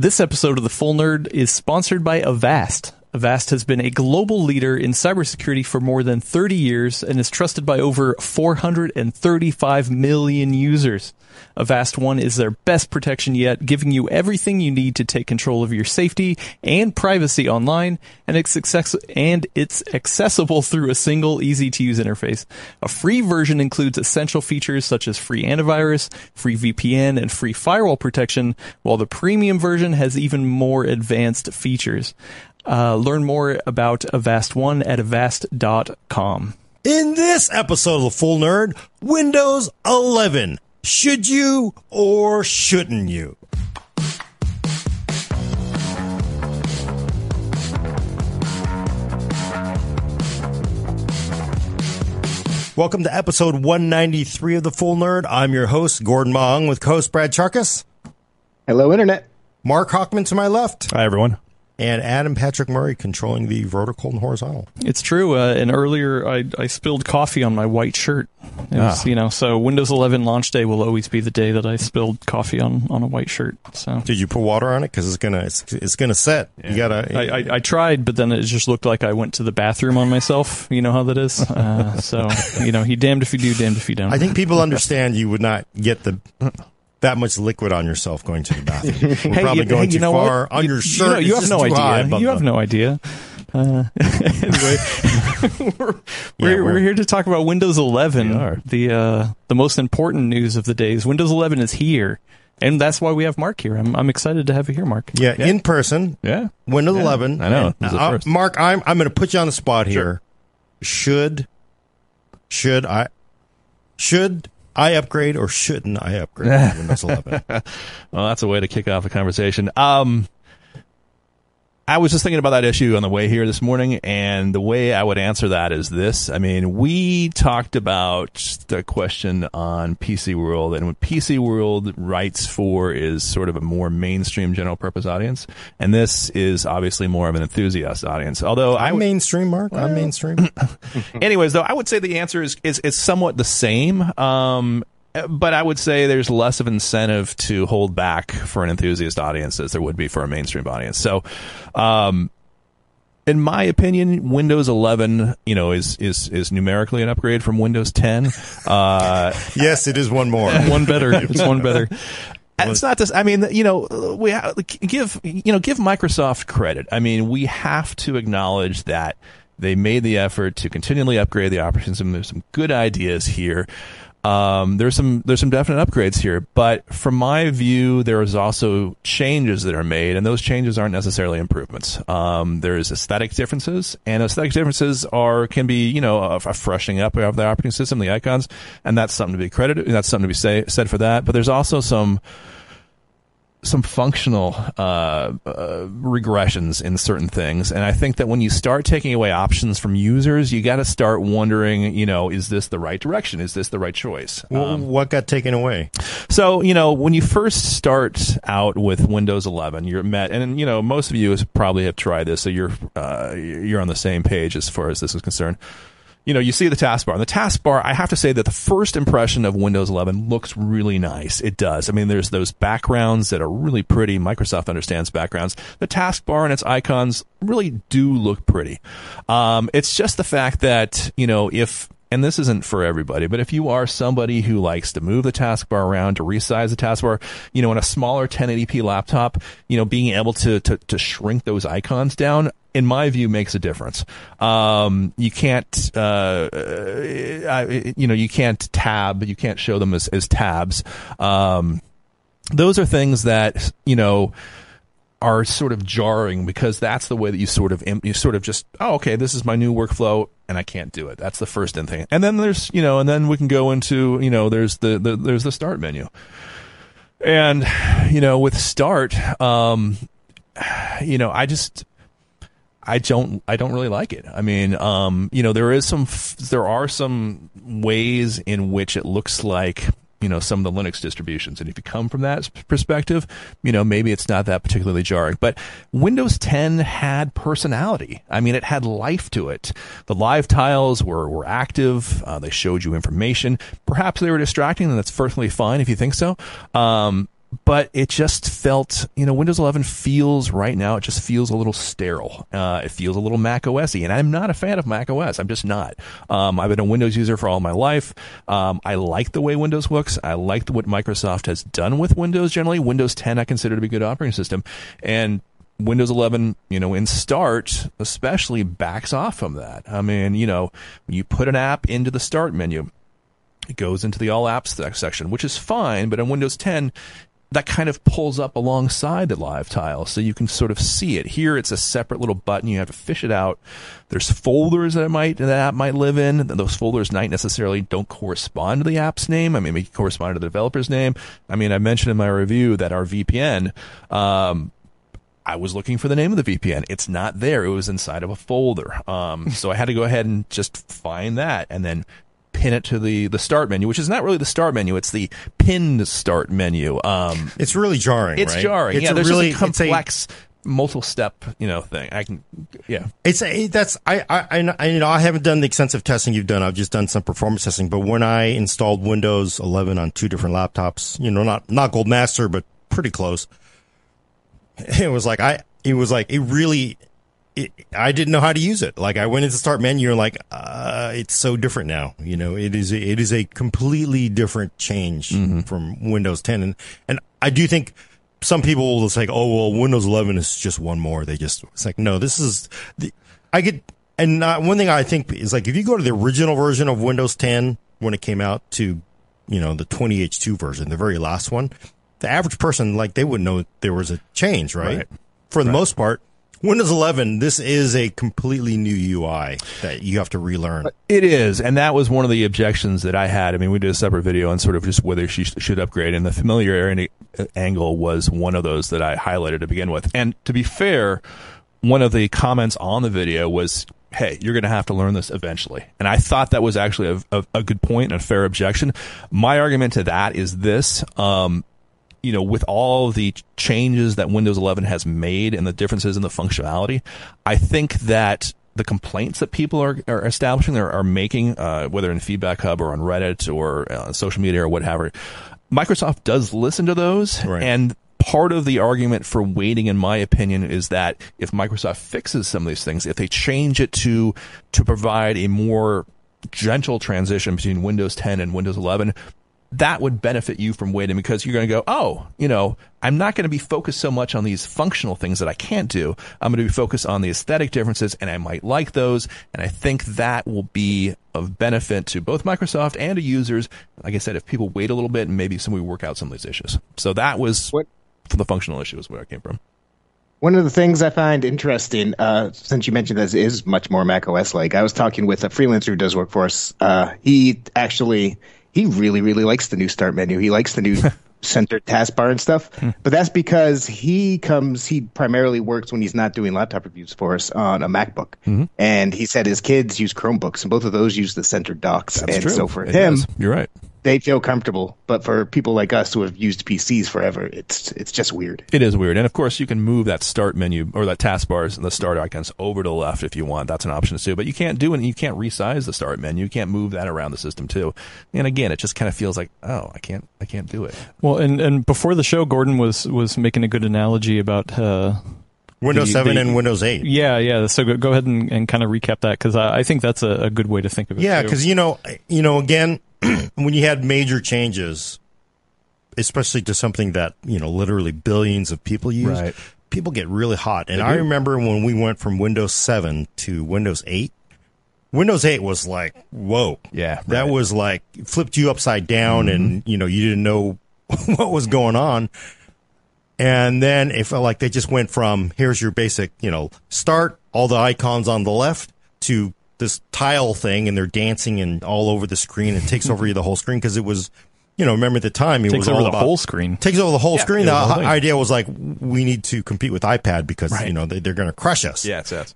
This episode of The Full Nerd is sponsored by Avast. Avast has been a global leader in cybersecurity for more than 30 years and is trusted by over 435 million users. Avast One is their best protection yet, giving you everything you need to take control of your safety and privacy online, and it's, access- and it's accessible through a single, easy to use interface. A free version includes essential features such as free antivirus, free VPN, and free firewall protection, while the premium version has even more advanced features. Uh, learn more about Avast One at avast.com. In this episode of The Full Nerd, Windows 11. Should you or shouldn't you? Welcome to episode 193 of The Full Nerd. I'm your host, Gordon Ung, with co-host Brad Chacos. Hello, Internet. Mark Hachman to my left. Hi, everyone. And Adam Patrick Murray controlling the vertical and horizontal. It's true. Uh, and earlier, I, I spilled coffee on my white shirt. It was, Ah. You know, so Windows 11 launch day will always be the day that I spilled coffee on, on a white shirt. So Did you put water on it? Because it's gonna it's, it's gonna set. You gotta. I, I, I tried, but then it just looked like I went to the bathroom on myself. You know how that is. Uh, so you know, he damned if you do, damned if you don't. I think people understand you would not get the that much liquid on yourself going to the bathroom. We're Hey, probably you- going hey, you too know far what? on You- your you shirt. know, You, have no idea. You have no idea. Uh, anyway, we're, we're, we're- we're here to talk about Windows 11. Are. The uh, the most important news of the day is Windows 11 is here, and that's why we have Mark here. I'm I'm excited to have you here, Mark. Yeah, in person, Yeah. Windows Yeah, 11. I know. And, This is the uh. Mark, I'm I'm going to put you on the spot here. Should should I should I upgrade or shouldn't I upgrade Windows 11? Well, that's a way to kick off a conversation. Um, I was just thinking about that issue on the way here this morning, and the way I would answer that is this. I mean, we talked about the question on PC World, and what PC World writes for is sort of a more mainstream general purpose audience, and this is obviously more of an enthusiast audience. Although I I'm would, mainstream, Mark. I'm mainstream. Anyways, though, I would say the answer is is, is somewhat the same. Um, but I would say there's less of incentive to hold back for an enthusiast audience as there would be for a mainstream audience. So, um, in my opinion, Windows 11, you know, is is is numerically an upgrade from Windows 10. Uh, yes, it is one more. One better. It's one better. it's not this. I mean, you know, we ha- give you know give Microsoft credit. I mean, we have to acknowledge that they made the effort to continually upgrade the operating system. There's some good ideas here. Um, there's some there's some definite upgrades here, but from my view, there is also changes that are made, and those changes aren't necessarily improvements. Um, there's aesthetic differences, and aesthetic differences are can be you know a, a freshening up of the operating system, the icons, and that's something to be credited. That's something to be say, said for that. But there's also some some functional uh, uh, regressions in certain things, and I think that when you start taking away options from users, you got to start wondering, you know, is this the right direction? Is this the right choice? Well, what got taken away? So, you know, when you first start out with Windows 11, you're met, and you know, most of you probably have tried this, so you're uh, you're on the same page as far as this is concerned. You know, you see the taskbar. And the taskbar, I have to say that the first impression of Windows 11 looks really nice. It does. I mean, there's those backgrounds that are really pretty. Microsoft understands backgrounds. The taskbar and its icons really do look pretty. Um, it's just the fact that, you know, if and this isn't for everybody, but if you are somebody who likes to move the taskbar around, to resize the taskbar, you know, in a smaller 1080p laptop, you know, being able to, to, to shrink those icons down, in my view, makes a difference. Um, you can't, uh, uh, you know, you can't tab, you can't show them as, as tabs. Um, those are things that, you know, are sort of jarring because that's the way that you sort of you sort of just oh okay this is my new workflow and I can't do it. That's the first thing. And then there's you know and then we can go into you know there's the, the there's the start menu. And you know with start um you know I just I don't I don't really like it. I mean, um, you know, there is some there are some ways in which it looks like you know some of the Linux distributions, and if you come from that perspective, you know maybe it's not that particularly jarring. But Windows 10 had personality. I mean, it had life to it. The live tiles were were active. Uh, they showed you information. Perhaps they were distracting, and that's perfectly fine if you think so. Um, but it just felt, you know, Windows 11 feels right now, it just feels a little sterile. Uh, it feels a little Mac OS and I'm not a fan of Mac OS. I'm just not. Um, I've been a Windows user for all my life. Um, I like the way Windows looks. I like what Microsoft has done with Windows generally. Windows 10 I consider to be a good operating system. And Windows 11, you know, in start, especially backs off from that. I mean, you know, you put an app into the start menu, it goes into the all apps section, which is fine, but on Windows 10, that kind of pulls up alongside the live tile so you can sort of see it. Here it's a separate little button. You have to fish it out. There's folders that might that app might live in. Those folders might necessarily don't correspond to the app's name. I mean, they correspond to the developer's name. I mean, I mentioned in my review that our VPN, um, I was looking for the name of the VPN. It's not there. It was inside of a folder. Um, so I had to go ahead and just find that and then pin it to the the start menu, which is not really the start menu. It's the pinned start menu. Um, it's really jarring. It's right? jarring. It's yeah, a there's really a complex. Multiple step, you know, thing. I can, yeah. It's a, that's I, I I you know I haven't done the extensive testing you've done. I've just done some performance testing. But when I installed Windows 11 on two different laptops, you know, not not Gold Master, but pretty close, it was like I it was like it really it, I didn't know how to use it. Like I went into start menu and like, uh, it's so different now. You know, it is, a, it is a completely different change mm-hmm. from Windows 10. And, and I do think some people will say, oh, well, Windows 11 is just one more. They just, it's like, no, this is the, I get, and uh, one thing I think is like, if you go to the original version of Windows 10 when it came out to, you know, the 20H2 version, the very last one, the average person, like, they wouldn't know there was a change, right? right. For the right. most part Windows 11, this is a completely new UI that you have to relearn. It is, and that was one of the objections that I had. I mean, we did a separate video on sort of just whether she should upgrade, and the familiarity angle was one of those that I highlighted to begin with. And to be fair, one of the comments on the video was, hey, you're going to have to learn this eventually. And I thought that was actually a, a, a, good point and a fair objection. My argument to that is this. Um, you know, with all the changes that Windows 11 has made and the differences in the functionality, I think that the complaints that people are, are establishing or are making, uh, whether in Feedback Hub or on Reddit or uh, social media or whatever, Microsoft does listen to those. Right. And part of the argument for waiting, in my opinion, is that if Microsoft fixes some of these things, if they change it to to provide a more gentle transition between Windows 10 and Windows 11, that would benefit you from waiting because you're going to go, oh, you know, I'm not going to be focused so much on these functional things that I can't do. I'm going to be focused on the aesthetic differences and I might like those. And I think that will be of benefit to both Microsoft and to users. Like I said, if people wait a little bit and maybe somebody work out some of these issues. So that was what, for the functional issue is where I came from. One of the things I find interesting, uh, since you mentioned this is much more Mac OS like, I was talking with a freelancer who does work for us. Uh, he actually he really, really likes the new start menu. He likes the new center taskbar and stuff. Hmm. But that's because he comes, he primarily works when he's not doing laptop reviews for us on a MacBook. Mm-hmm. And he said his kids use Chromebooks, and both of those use the center docks. That's and true. so for it him, does. you're right they feel comfortable. But for people like us who have used PCs forever, it's it's just weird. It is weird, and of course you can move that start menu or that taskbars and the start icons over to the left if you want. That's an option too. But you can't do it. You can't resize the start menu. You can't move that around the system too. And again, it just kind of feels like oh, I can't I can't do it. Well, and and before the show, Gordon was was making a good analogy about. Uh, Windows the, 7 the, and Windows 8. Yeah, yeah. So go, go ahead and, and kind of recap that because I, I, think that's a, a, good way to think of it. Yeah, because you know, you know, again, when you had major changes, especially to something that you know literally billions of people use, right. people get really hot. And I remember when we went from Windows 7 to Windows 8. Windows 8 was like, whoa. Yeah. Right. That was like flipped you upside down mm-hmm. and, you know, you didn't know what was going on. And then it felt like they just went from here's your basic, you know, start all the icons on the left to this tile thing and they're dancing and all over the screen. and takes over the whole screen because it was, you know, remember at the time it takes was over all the about, whole screen. Takes over the whole yeah, screen. The, the idea was like we need to compete with iPad because right. you know they, are going to crush us. Yeah, it's, it's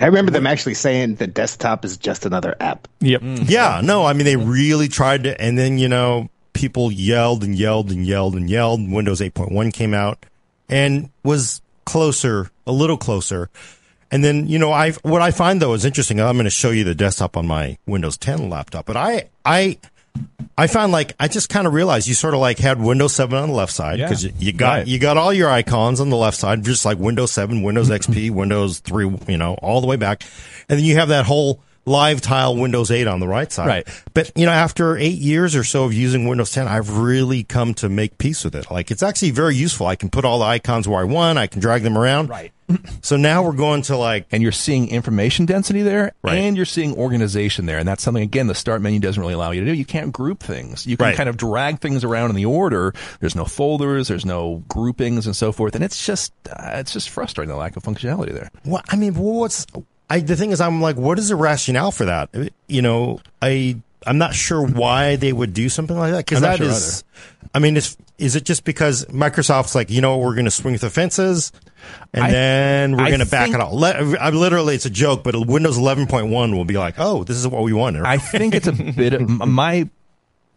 I remember them actually saying the desktop is just another app. Yep. Mm. Yeah. No, I mean they really tried to, and then you know people yelled and yelled and yelled and yelled. Windows 8.1 came out and was closer, a little closer and then, you know, I what I find though is interesting. I'm going to show you the desktop on my Windows 10 laptop, but I I I found like I just kind of realized you sort of like had Windows 7 on the left side Yeah. because you, you got Right. you got all your icons on the left side, just like Windows 7, Windows XP, Windows 3, you know, all the way back, and then you have that whole live tile Windows 8 on the right side. Right. But you know, after eight years or so of using Windows 10, I've really come to make peace with it. Like it's actually very useful. I can put all the icons where I want. I can drag them around. Right. So now we're going to like and you're seeing information density there, Right. and you're seeing organization there, and that's something again the start menu doesn't really allow you to do. You can't group things. You can Right. kind of drag things around in the order. There's no folders, there's no groupings, and so forth, and it's just uh, it's just frustrating the lack of functionality there. What I mean, what's I? The thing is, I'm like, what is the rationale for that? You know, I I'm not sure why they would do something like that because I'm that sure is. I mean, is is it just because Microsoft's like, you know, we're going to swing the fences, and I- then we're going to back it all? Le- I literally, it's a joke, but Windows 11.1 will be like, oh, this is what we want. I think it's a bit of my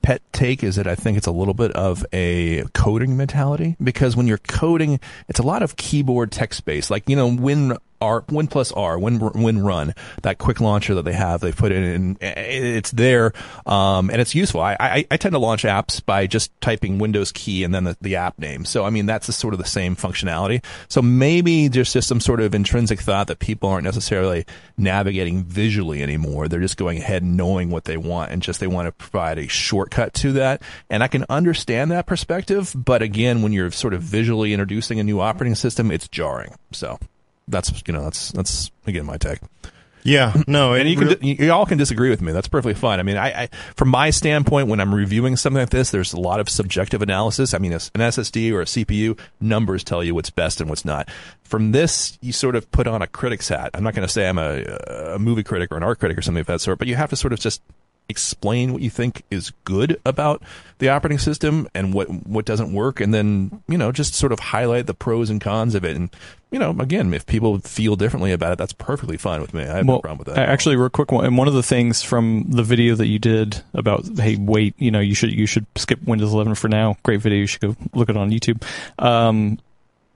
pet take is that I think it's a little bit of a coding mentality because when you're coding, it's a lot of keyboard text based. Like, you know, Win R, Win plus R, Win, Win Run, that quick launcher that they have, they put it in, it's there, um, and it's useful. I, I, I tend to launch apps by just typing Windows key and then the, the app name. So, I mean, that's the, sort of the same functionality. So maybe there's just some sort of intrinsic thought that people aren't necessarily navigating visually anymore. They're just going ahead knowing what they want and just they want to provide a shortcut to that. And I can understand that perspective, but again, when you're sort of visually introducing a new operating system, it's jarring. So that's, you know, that's, that's again my take. yeah, no, And you can, really- you, all can disagree with me. That's perfectly fine. I mean, I, I, from my standpoint, when I'm reviewing something like this, there's a lot of subjective analysis. I mean, an SSD or a CPU, numbers tell you what's best and what's not. From this, you sort of put on a critic's hat. I'm not going to say I'm a, a movie critic or an art critic or something of that sort, but you have to sort of just explain what you think is good about the operating system and what what doesn't work and then you know just sort of highlight the pros and cons of it and you know again if people feel differently about it that's perfectly fine with me i have no problem with that Actually, real quick one. And one of the things from the video that you did about, hey, wait, you know, you should you should skip Windows 11 for now. Great video. You should go look it on YouTube. Um,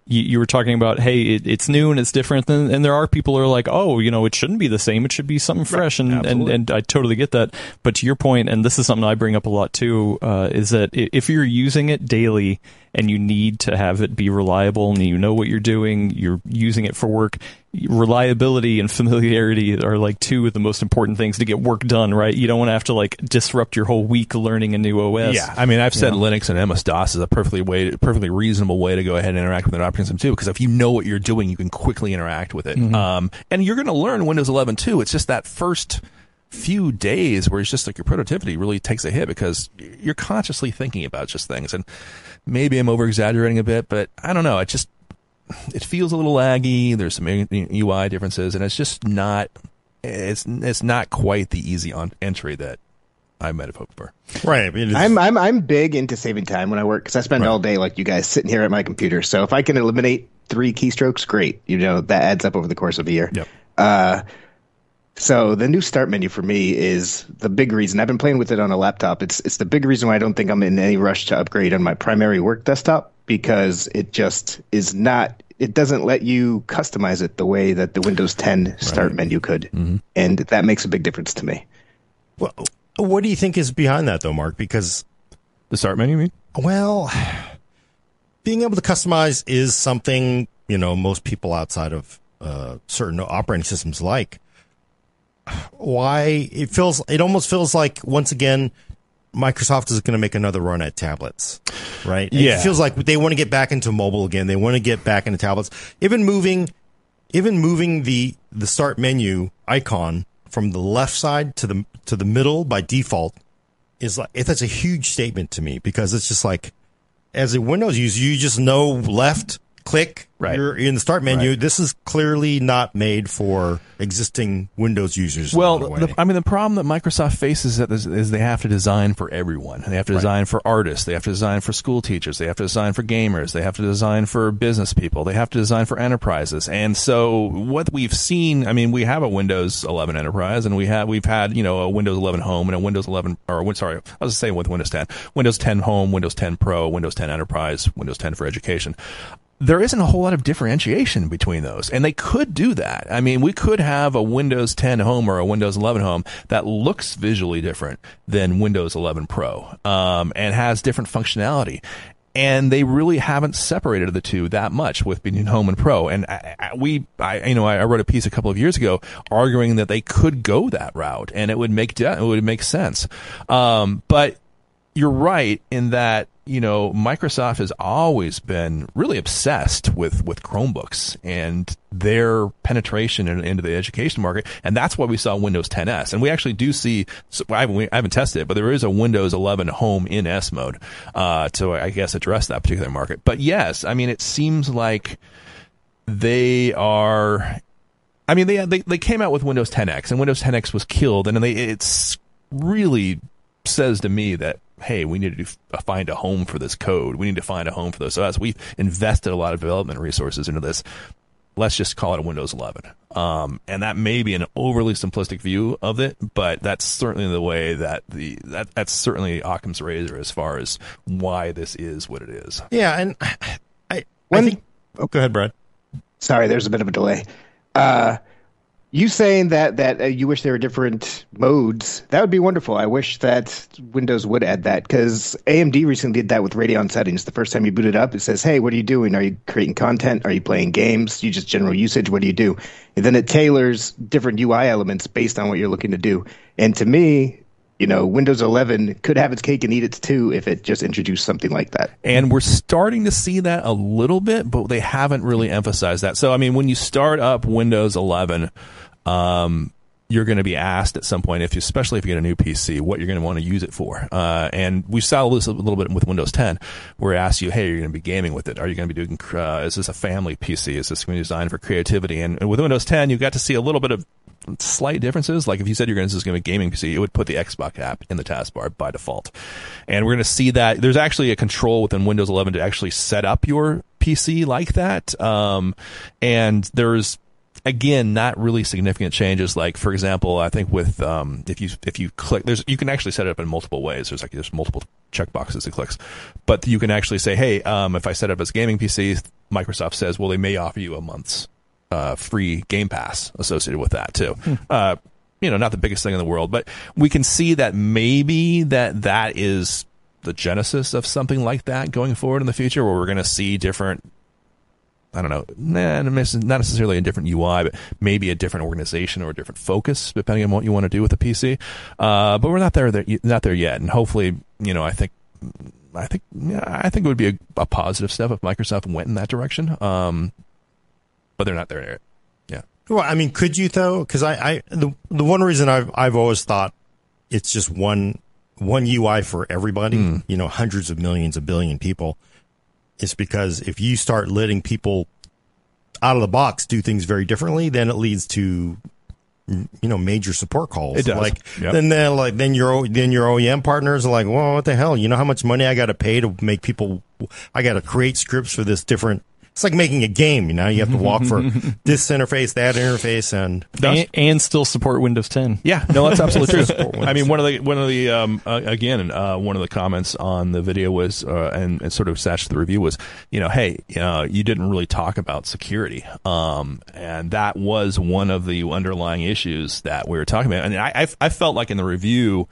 you, you were talking about, hey, it, it's new and it's different, and, and there are people who are like, oh, you know, it shouldn't be the same. It should be something fresh, and, and and I totally get that. But to your point, and this is something I bring up a lot too, uh, is that if you're using it daily and you need to have it be reliable and you know what you're doing, you're using it for work. Reliability and familiarity are like two of the most important things to get work done, right? You don't want to have to like disrupt your whole week learning a new OS. Yeah, I mean, I've said Linux and MS DOS is a perfectly way, perfectly reasonable way to go ahead and interact with an operating system too. Because if you know what you're doing, you can quickly interact with it. Um, and you're going to learn Windows 11 too. It's just that first few days where it's just like your productivity really takes a hit because you're consciously thinking about just things. And maybe I'm over exaggerating a bit, but I don't know. It just it feels a little laggy. There's some UI differences, and it's just not. It's it's not quite the easy on entry that I might have hoped for. right. I mean, I'm I'm I'm big into saving time when I work because I spend all day like you guys sitting here at my computer. So if I can eliminate three keystrokes, great. You know that adds up over the course of a year. Yep. Uh, so the new start menu for me is the big reason. I've been playing with it on a laptop. It's it's the big reason why I don't think I'm in any rush to upgrade on my primary work desktop because it just is not. It doesn't let you customize it the way that the Windows 10 start menu could, and that makes a big difference to me. Well, what do you think is behind that, though, Mark? Because The start menu, you mean? Well, being able to customize is something you know most people outside of uh, certain operating systems like. Why it feels it almost feels like once again Microsoft is going to make another run at tablets, right? Yeah. it feels like they want to get back into mobile again. They want to get back into tablets. Even moving, even moving the the start menu icon from the left side to the to the middle by default is like that's a huge statement to me because it's just like as a Windows user, you just know left click. Right. You're in the start menu. Right. This is clearly not made for existing Windows users. Well, the. I mean, the problem that Microsoft faces is, is they have to design for everyone. They have to design for artists. They have to design for school teachers. They have to design for gamers. They have to design for business people. They have to design for enterprises. And so, what we've seen, I mean, we have a Windows 11 Enterprise, and we have we've had you know a Windows 11 Home and a Windows 11 or sorry, I was just saying with Windows 10, Windows 10 Home, Windows 10 Pro, Windows 10 Enterprise, Windows 10 for Education there isn't a whole lot of differentiation between those. And they could do that. I mean, we could have a Windows 10 home or a Windows 11 home that looks visually different than Windows 11 Pro, um, and has different functionality. And they really haven't separated the two that much with between home and pro. And I, I, we, I, you know, I wrote a piece a couple of years ago arguing that they could go that route and it would make, de- it would make sense. Um, but you're right in that you know Microsoft has always been really obsessed with with Chromebooks and their penetration in, into the education market, and that's why we saw Windows 10 S. And we actually do see. So I, haven't, I haven't tested it, but there is a Windows 11 Home in S mode uh, to I guess address that particular market. But yes, I mean it seems like they are. I mean they they they came out with Windows 10x, and Windows 10x was killed, and they it's really says to me that hey, we need to do, uh, find a home for this code. We need to find a home for this. So as we've invested a lot of development resources into this, let's just call it a Windows 11. Um, and that may be an overly simplistic view of it, but that's certainly the way that the that that's certainly Occam's razor as far as why this is what it is. Yeah, and I, I, When- I think. Oh, go ahead, Brad. Sorry, there's a bit of a delay. Uh, you saying that that uh, you wish there were different modes that would be wonderful. I wish that Windows would add that because AMD recently did that with Radeon settings. The first time you boot it up, it says, "Hey, what are you doing? Are you creating content? Are you playing games? You just general usage? What do you do?" And then it tailors different UI elements based on what you're looking to do. And to me, you know, Windows 11 could have its cake and eat its too if it just introduced something like that. And we're starting to see that a little bit, but they haven't really emphasized that. So, I mean, when you start up Windows 11, um, you're going to be asked at some point, if you, especially if you get a new PC, what you're going to want to use it for. Uh, and we saw this a little bit with Windows 10, where it asks you, hey, you're going to be gaming with it. Are you going to be doing, uh, is this a family PC? Is this going to be designed for creativity? And, and with Windows 10, you got to see a little bit of slight differences. Like if you said you're going to, this is going to be a gaming PC, it would put the Xbox app in the taskbar by default. And we're going to see that there's actually a control within Windows 11 to actually set up your PC like that. Um, and there's, again not really significant changes. Like for example i think with um, if you if you click there's you can actually set it up in multiple ways. There's like there's multiple checkboxes it clicks. But you can actually say hey um, if i set up as gaming pc microsoft says well they may offer you a month's uh, free game pass associated with that too. Uh, you know not the biggest thing in the world but we can see that maybe that that is the genesis of something like that going forward in the future where we're going to see different I don't know, nah, not necessarily a different UI, but maybe a different organization or a different focus, depending on what you want to do with the PC. Uh, but we're not there, there, not there yet. And hopefully, you know, I think, I think, yeah, I think it would be a, a positive step if Microsoft went in that direction. Um, but they're not there yet. Yeah. Well, I mean, could you though? Because I, I, the the one reason I've I've always thought it's just one one UI for everybody. You know, hundreds of millions, a billion people. Is because if you start letting people out of the box do things very differently, then it leads to you know major support calls. It does. Like Yep. then then like then your then your OEM partners are like, well, what the hell? You know how much money I got to pay to make people? I got to create scripts for this different. It's like making a game. You know, you have to walk for this interface, that interface, and and, and still support Windows 10. Yeah, no, that's absolutely true. I mean, one of the one of the um, uh, again, uh, one of the comments on the video was, uh, and, and sort of attached to the review was, you know, hey, you you didn't really talk about security, um, and that was one of the underlying issues that we were talking about. And I, I, I felt like in the review.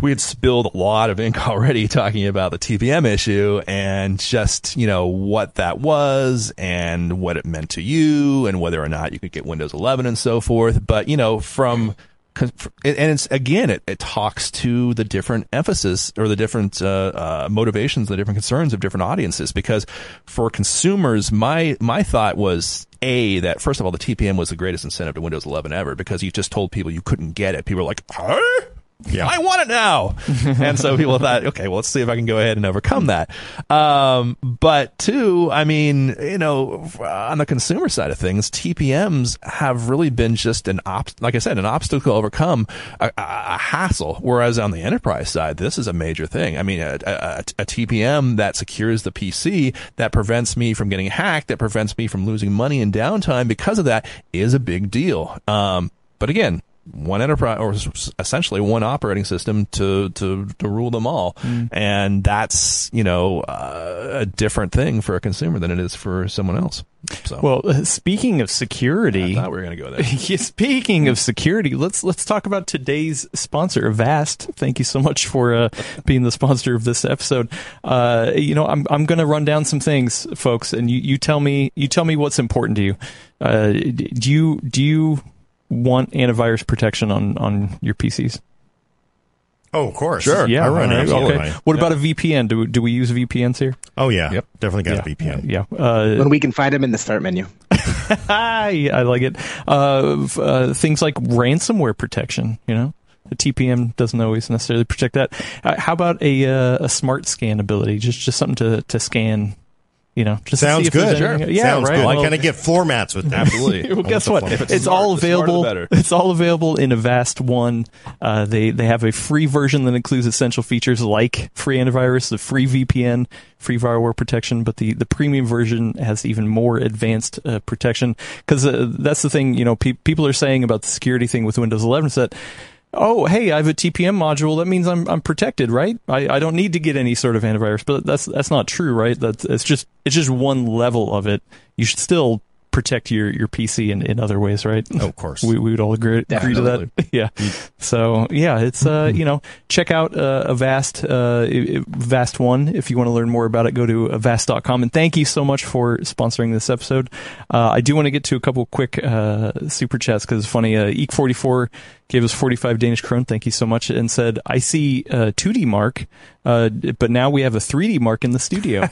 We had spilled a lot of ink already talking about the TPM issue and just, you know, what that was and what it meant to you and whether or not you could get Windows 11 and so forth. But, you know, from, and it's again, it, it talks to the different emphasis or the different uh, uh, motivations, the different concerns of different audiences. Because for consumers, my my thought was a that first of all, the TPM was the greatest incentive to Windows 11 ever because you just told people you couldn't get it. People were like, huh? Yeah. I want it now. and so people thought, okay, well, let's see if I can go ahead and overcome that. Um, but two, I mean, you know, on the consumer side of things, TPMs have really been just an op, like I said, an obstacle to overcome, a, a, a hassle. Whereas on the enterprise side, this is a major thing. I mean, a, a, a TPM that secures the PC, that prevents me from getting hacked, that prevents me from losing money and downtime because of that is a big deal. Um, but again, one enterprise or essentially one operating system to to, to rule them all, and that's you know uh, a different thing for a consumer than it is for someone else. So Well, speaking of I security, thought we were going to go there. Speaking of security, let's let's talk about today's sponsor, Avast Thank you so much for uh, being the sponsor of this episode. Uh, you know, I'm I'm going to run down some things, folks, and you, you tell me you tell me what's important to you. Uh, do you do you want antivirus protection on on your PCs? Oh, of course. Sure. Yeah. I run all right, absolutely. okay. What about a VPN? Do do we use VPNs here? Oh yeah. Yep. Definitely got a VPN. Yeah. Uh, When we can find them in the start menu. I, I like it. Uh, f- uh, things like ransomware protection, you know, the TPM doesn't always necessarily protect that. Uh, how about a uh, a smart scan ability? Just just something to to scan, you know. Just Sounds see if there's good. anything- Yeah, Sounds right. good. Well, I kind of get formats with that. Absolutely. well, guess what? It's, it's smart, all the the available. It's all available in Avast One. Uh, they they have a free version that includes essential features like free antivirus, the free VPN, free firewall protection. But the the premium version has even more advanced uh, protection because uh, that's the thing. You know, pe- people are saying about the security thing with Windows 11 is that. Oh, hey, I have a TPM module. That means I'm I'm protected, right? I, I don't need to get any sort of antivirus, but that's that's not true, right? That's it's just it's just one level of it. You should still protect your, your PC in, in other ways, right? Oh, of course. We, we would all agree, agree to that. yeah. So yeah, it's uh you know check out uh, Avast uh i- One if you want to learn more about it. Go to avast.com and thank you so much for sponsoring this episode. Uh, I do want to get to a couple quick uh, super chats because it's funny. Uh, Eek44 gave us 45 Danish krone. Thank you so much and said I see uh, 2D mark, uh, but now we have a 3D mark in the studio.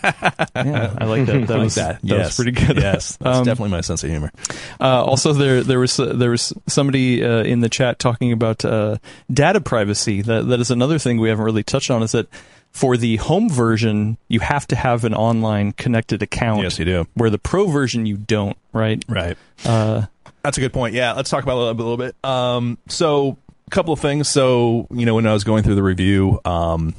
yeah, I like that. That was that. that yes. was pretty good. Yes, that's Um, definitely my sense of humor. uh, also, there there was there was somebody uh, in the chat talking about uh, data privacy. That that is another thing we haven't really touched on. Is that for the home version, you have to have an online connected account. Yes, you do. Where the pro version, you don't. Right. Right. Uh, That's a good point. Yeah, let's talk about it a little, bit. Um, so, a couple of things. So, you know, when I was going through the review, um,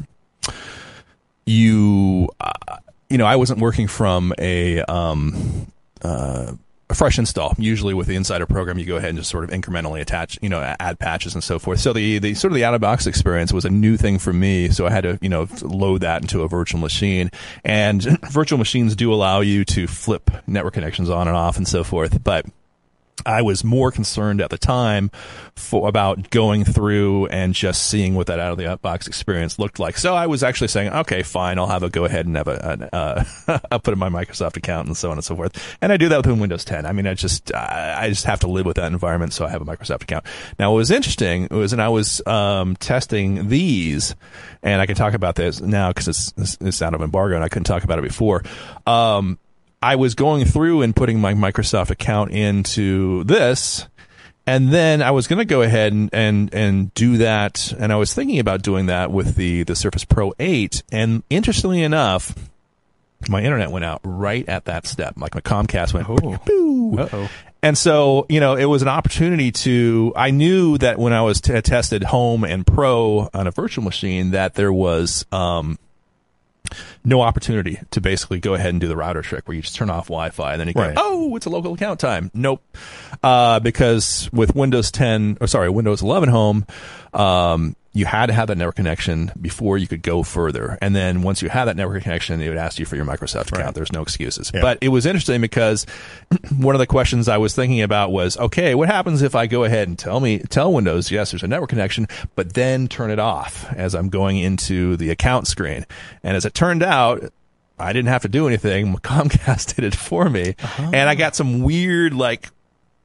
you, uh, you know, I wasn't working from a, um, uh, a fresh install. Usually with the Insider program, you go ahead and just sort of incrementally attach, you know, add patches and so forth. So the, the sort of the out of box experience was a new thing for me. So I had to, you know, load that into a virtual machine. And virtual machines do allow you to flip network connections on and off and so forth. But I was more concerned at the time for about going through and just seeing what that out of the box experience looked like. So I was actually saying, okay, fine, I'll have a go ahead and have a, uh, I'll put in my Microsoft account and so on and so forth. And I do that with Windows 10. I mean, I just, I just have to live with that environment. So I have a Microsoft account. Now, what was interesting was, and I was, um, testing these and I can talk about this now because it's, it's out of embargo and I couldn't talk about it before. Um, I was going through and putting my Microsoft account into this, and then I was going to go ahead and, and and do that, and I was thinking about doing that with the the Surface Pro 8. And interestingly enough, my internet went out right at that step. Like my Comcast went. Uh-oh. And so, you know, it was an opportunity to. I knew that when I was t- tested home and pro on a virtual machine, that there was um, no opportunity to basically go ahead and do the router trick where you just turn off Wi-Fi and then you go, Right. oh, it's a local account time. Nope, uh, because with Windows 10, or sorry, Windows 11 Home, um, you had to have that network connection before you could go further. And then once you had that network connection, it would ask you for your Microsoft account. There's no excuses. Yeah. But it was interesting because one of the questions I was thinking about was, okay, what happens if I go ahead and tell me, tell Windows, yes, there's a network connection, but then turn it off as I'm going into the account screen. And as it turned out, I didn't have to do anything. Comcast did it for me. Uh-huh. And I got some weird, like,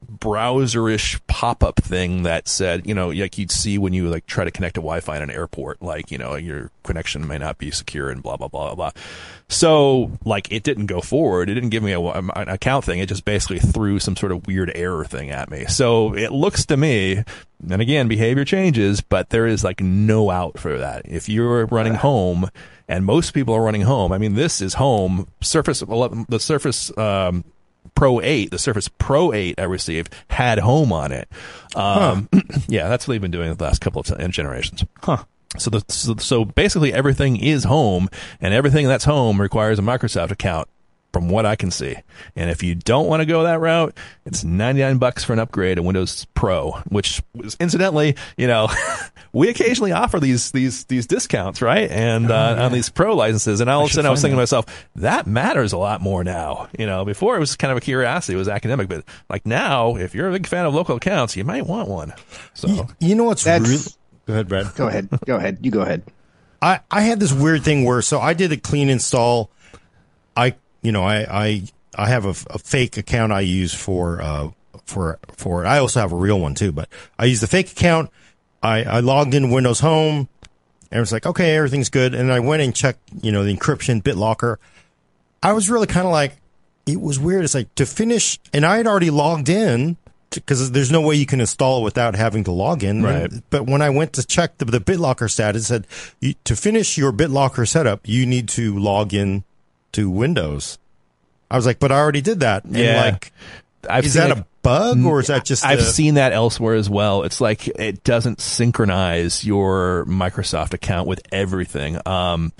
browserish pop-up thing that said, you know, like you'd see when you like try to connect to Wi-Fi in an airport, like, you know, your connection may not be secure and blah, blah, blah, blah. So, like, it didn't go forward. It didn't give me a, an account thing. It just basically threw some sort of weird error thing at me. So it looks to me, and again, behavior changes, but there is like no out for that. If you're running home, and most people are running home, I mean, this is home. Surface the Surface, um, Pro 8, the Surface Pro 8 I received had home on it. Um, yeah, that's what they've been doing the last couple of generations. Huh. So, the, so so basically everything is home, and everything that's home requires a Microsoft account. From what I can see. And if you don't want to go that route, it's 99 bucks for an upgrade to Windows Pro, which was incidentally, you know, we occasionally offer these, these, these discounts, right? And, uh, on these pro licenses. And all of a sudden I was thinking to myself, that matters a lot more now. You know, before it was kind of a curiosity. It was academic, but like now, if you're a big fan of local accounts, you might want one. So You, you know what's That's- really? Go ahead, Brad. Go ahead. Go ahead. You go ahead. I, I had this weird thing where so I did a clean install. I you know I I, I have a, a fake account I use for uh for for I also have a real one too, but I use the fake account. I I logged in Windows Home and it was like okay everything's good, and I went and checked you know the encryption BitLocker. I was really kind of like it was weird. It's like to finish, and I had already logged in because there's no way you can install it without having to log in. Right. But when I went to check the, the BitLocker status, it said to finish your BitLocker setup, you need to log in to Windows. I was like, but I already did that. And Yeah. like, I've is seen that it- a bug or is that just? I've a- seen that elsewhere as well. It's like it doesn't synchronize your Microsoft account with everything. Um,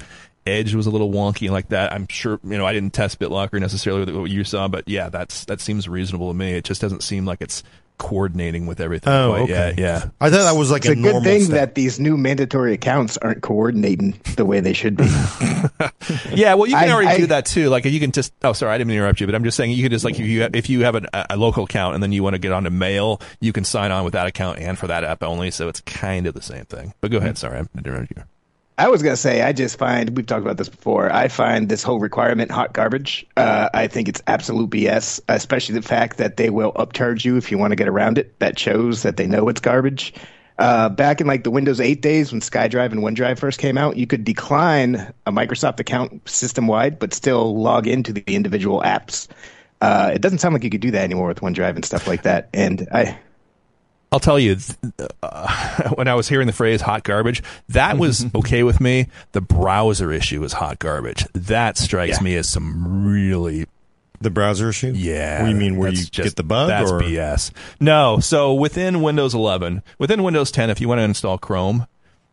Edge was a little wonky like that. I'm sure, you know, I didn't test BitLocker necessarily with what you saw, but yeah, that's, that seems reasonable to me. It just doesn't seem like it's coordinating with everything Oh, quite okay. yet. Yeah. I thought that was like It's a, a, normal good thing step. that these new mandatory accounts aren't coordinating the way they should be. Yeah, well, you can I- already I- do that too. Like, you can just. Oh, sorry, I didn't mean to interrupt you, but I'm just saying you can just like if you if you have an, a local account and then you want to get onto Mail, you can sign on with that account and for that app only. So it's kind of the same thing. But go ahead. Mm. Sorry, I didn't interrupt you. I was gonna say, I just find we've talked about this before. I find this whole requirement hot garbage. Uh, I think it's absolute BS, especially the fact that they will upcharge you if you want to get around it. That shows that they know it's garbage. Uh, back in like the Windows 8 days when SkyDrive and OneDrive first came out, you could decline a Microsoft account system wide, but still log into the individual apps. Uh, it doesn't sound like you could do that anymore with OneDrive and stuff like that. And I, I'll tell you, uh, when I was hearing the phrase hot garbage, that was okay with me. The browser issue is hot garbage. That strikes Yeah. me as some really the browser issue. Yeah. What do you mean? Where you just- get the bug? That's or? BS. No. So within Windows 11, within Windows 10, if you want to install Chrome,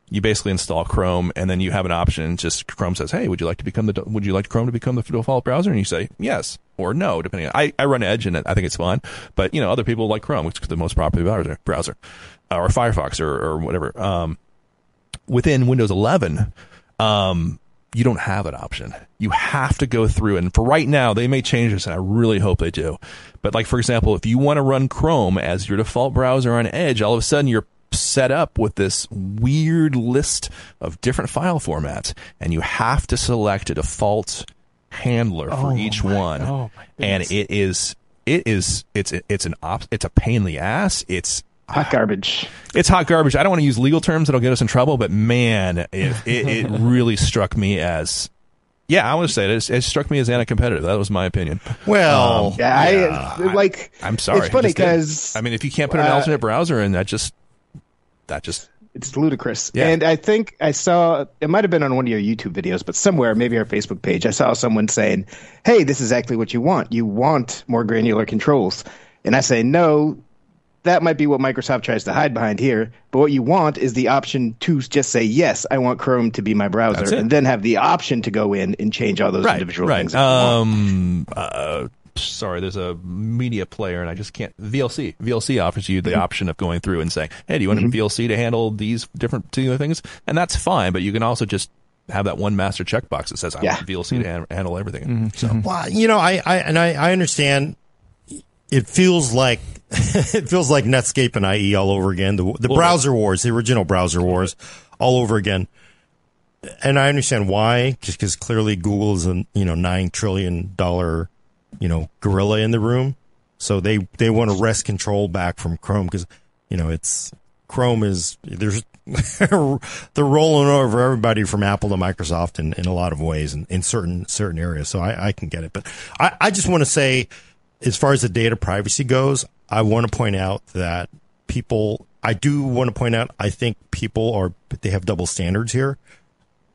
you basically install Chrome and then you have an option. Just Chrome says, "Hey, would you like to become the would you like Chrome to become the default browser?" And you say yes or no, depending. On, I I run Edge and I think it's fun, but you know other people like Chrome, which is the most popular browser, browser, uh, or Firefox or or whatever. Um, within Windows 11, um, you don't have an option. You have to go through, and for right now, they may change this, and I really hope they do. But like, for example, if you want to run Chrome as your default browser on Edge, all of a sudden you're set up with this weird list of different file formats, and you have to select a default handler for each one. oh my and it is, it is, it's, it's an op, it's a pain in the ass. It's hot garbage. it's hot garbage. I don't want to use legal terms that'll get us in trouble, but man, it it, it really struck me as yeah, I want to say it. It struck me as anti-competitive. That was my opinion. Well, Yeah, I like. I'm sorry. It's funny because I mean, if you can't put an uh, alternate browser in, that just that just It's ludicrous. Yeah. And I think I saw it might have been on one of your YouTube videos, but somewhere, maybe our Facebook page, I saw someone saying, Hey, this is exactly what you want. You want more granular controls. And I say, No, that might be what Microsoft tries to hide behind here. But what you want is the option to just say, Yes, I want Chrome to be my browser, and then have the option to go in and change all those individual right. things. Um, uh, sorry, there's a media player, and I just can't. VLC. VLC offers you the Mm-hmm. option of going through and saying, "Hey, do you want mm-hmm. VLC to handle these different things?" And that's fine, but you can also just have that one master checkbox that says, "I Yeah. want VLC mm-hmm. to han- handle everything." Mm-hmm. So. Well, you know, I, I and I, I understand. It feels like it feels like Netscape and IE all over again. The the browser wars, the original browser wars, all over again. And I understand why, just because clearly Google is a you know nine trillion dollar you know gorilla in the room, so they they want to wrest control back from Chrome because you know it's Chrome is there's they're rolling over everybody from Apple to Microsoft in, in a lot of ways in, in certain certain areas. So I, I can get it. But I, I just want to say, as far as the data privacy goes, I want to point out that people I do want to point out I think people are they have double standards here.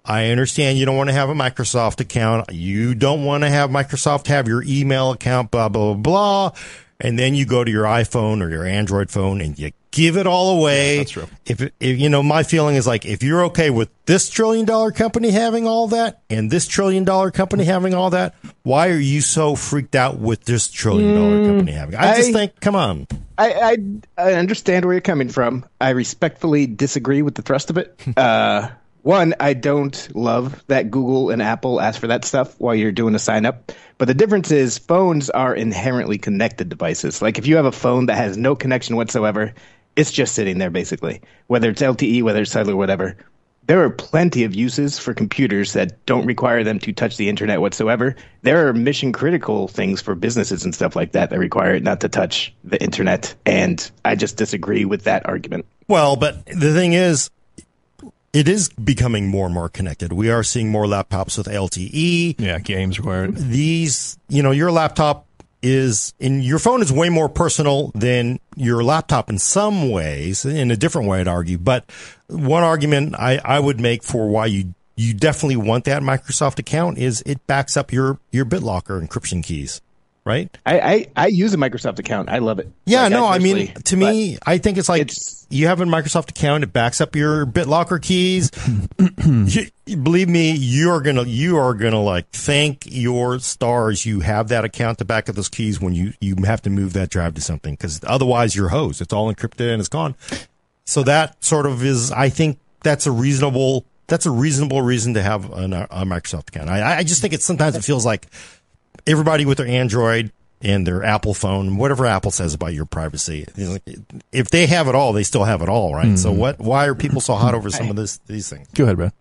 I understand you don't want to have a Microsoft account. You don't want to have Microsoft have your email account, blah, blah, blah, blah. And then you go to your iPhone or your Android phone and you give it all away. that's true. If, if you know, my feeling is like if you're okay with this trillion dollar company having all that and this trillion dollar company having all that, why are you so freaked out with this trillion dollar company having? I just think, come on. I, I I understand where you're coming from. I respectfully disagree with the thrust of it. Uh, one, I don't love that Google and Apple ask for that stuff while you're doing a sign up. But the difference is phones are inherently connected devices. Like if you have a phone that has no connection whatsoever, it's just sitting there basically. Whether it's LTE, whether it's cellular, whatever. There are plenty of uses for computers that don't require them to touch the internet whatsoever. There are mission critical things for businesses and stuff like that that require it not to touch the internet. And I just disagree with that argument. Well, but the thing is, it is becoming more and more connected. We are seeing more laptops with LTE. Yeah, games required. These, you know, your laptop is in your phone is way more personal than your laptop in some ways, in a different way, I'd argue. But one argument I, I would make for why you you definitely want that Microsoft account is it backs up your your BitLocker encryption keys, right? I, I, I use a Microsoft account. I love it. Yeah, Like, no, I mean, to me, I think it's like it's- you have a Microsoft account, it backs up your BitLocker keys. You- believe me, you're gonna, you are gonna like thank your stars you have that account to back up those keys when you, you have to move that drive to something because otherwise you're hosed. It's all encrypted and it's gone. So that sort of is, I think that's a reasonable, that's a reasonable reason to have an, a Microsoft account. I, I just think it sometimes it feels like everybody with their Android and their Apple phone, whatever Apple says about your privacy, if they have it all, they still have it all, right? So hmm. what? Why are people so hot over some of this these things? Go ahead, Brad.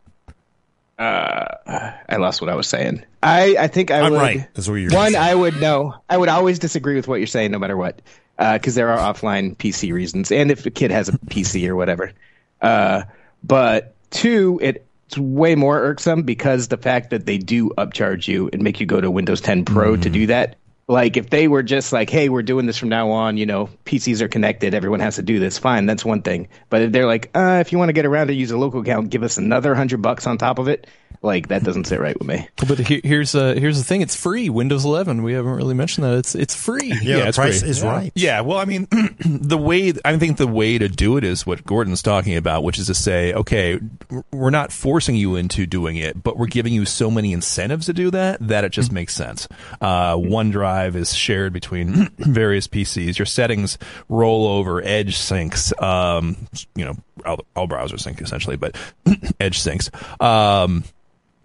Uh, I lost what I was saying. I, I think I I'm would. right. That's what you're One, saying. I would know. I would always disagree with what you're saying, no matter what, uh, because there are offline PC reasons, and if a kid has a PC or whatever. Uh, but two, it, it's way more irksome because the fact that they do upcharge you and make you go to Windows 10 Pro to mm-hmm. do that. Like if they were just like, "Hey, we're doing this from now on," you know, PCs are connected, everyone has to do this. Fine, that's one thing. But if they're like, uh, "If you want to get around to use a local account, give us another hundred bucks on top of it," like that doesn't sit right with me. But he- here's uh, here's the thing: it's free. Windows 11. We haven't really mentioned that. It's it's free. yeah, the it's price great. is right. Yeah, well, I mean, the way I think the way to do it is what Gordon's talking about, which is to say, okay, we're not forcing you into doing it, but we're giving you so many incentives to do that that it just makes sense. Uh, OneDrive is shared between various PCs. Your settings roll over. Edge syncs. Um, you know, all, all browsers sync essentially, but Edge syncs. Um,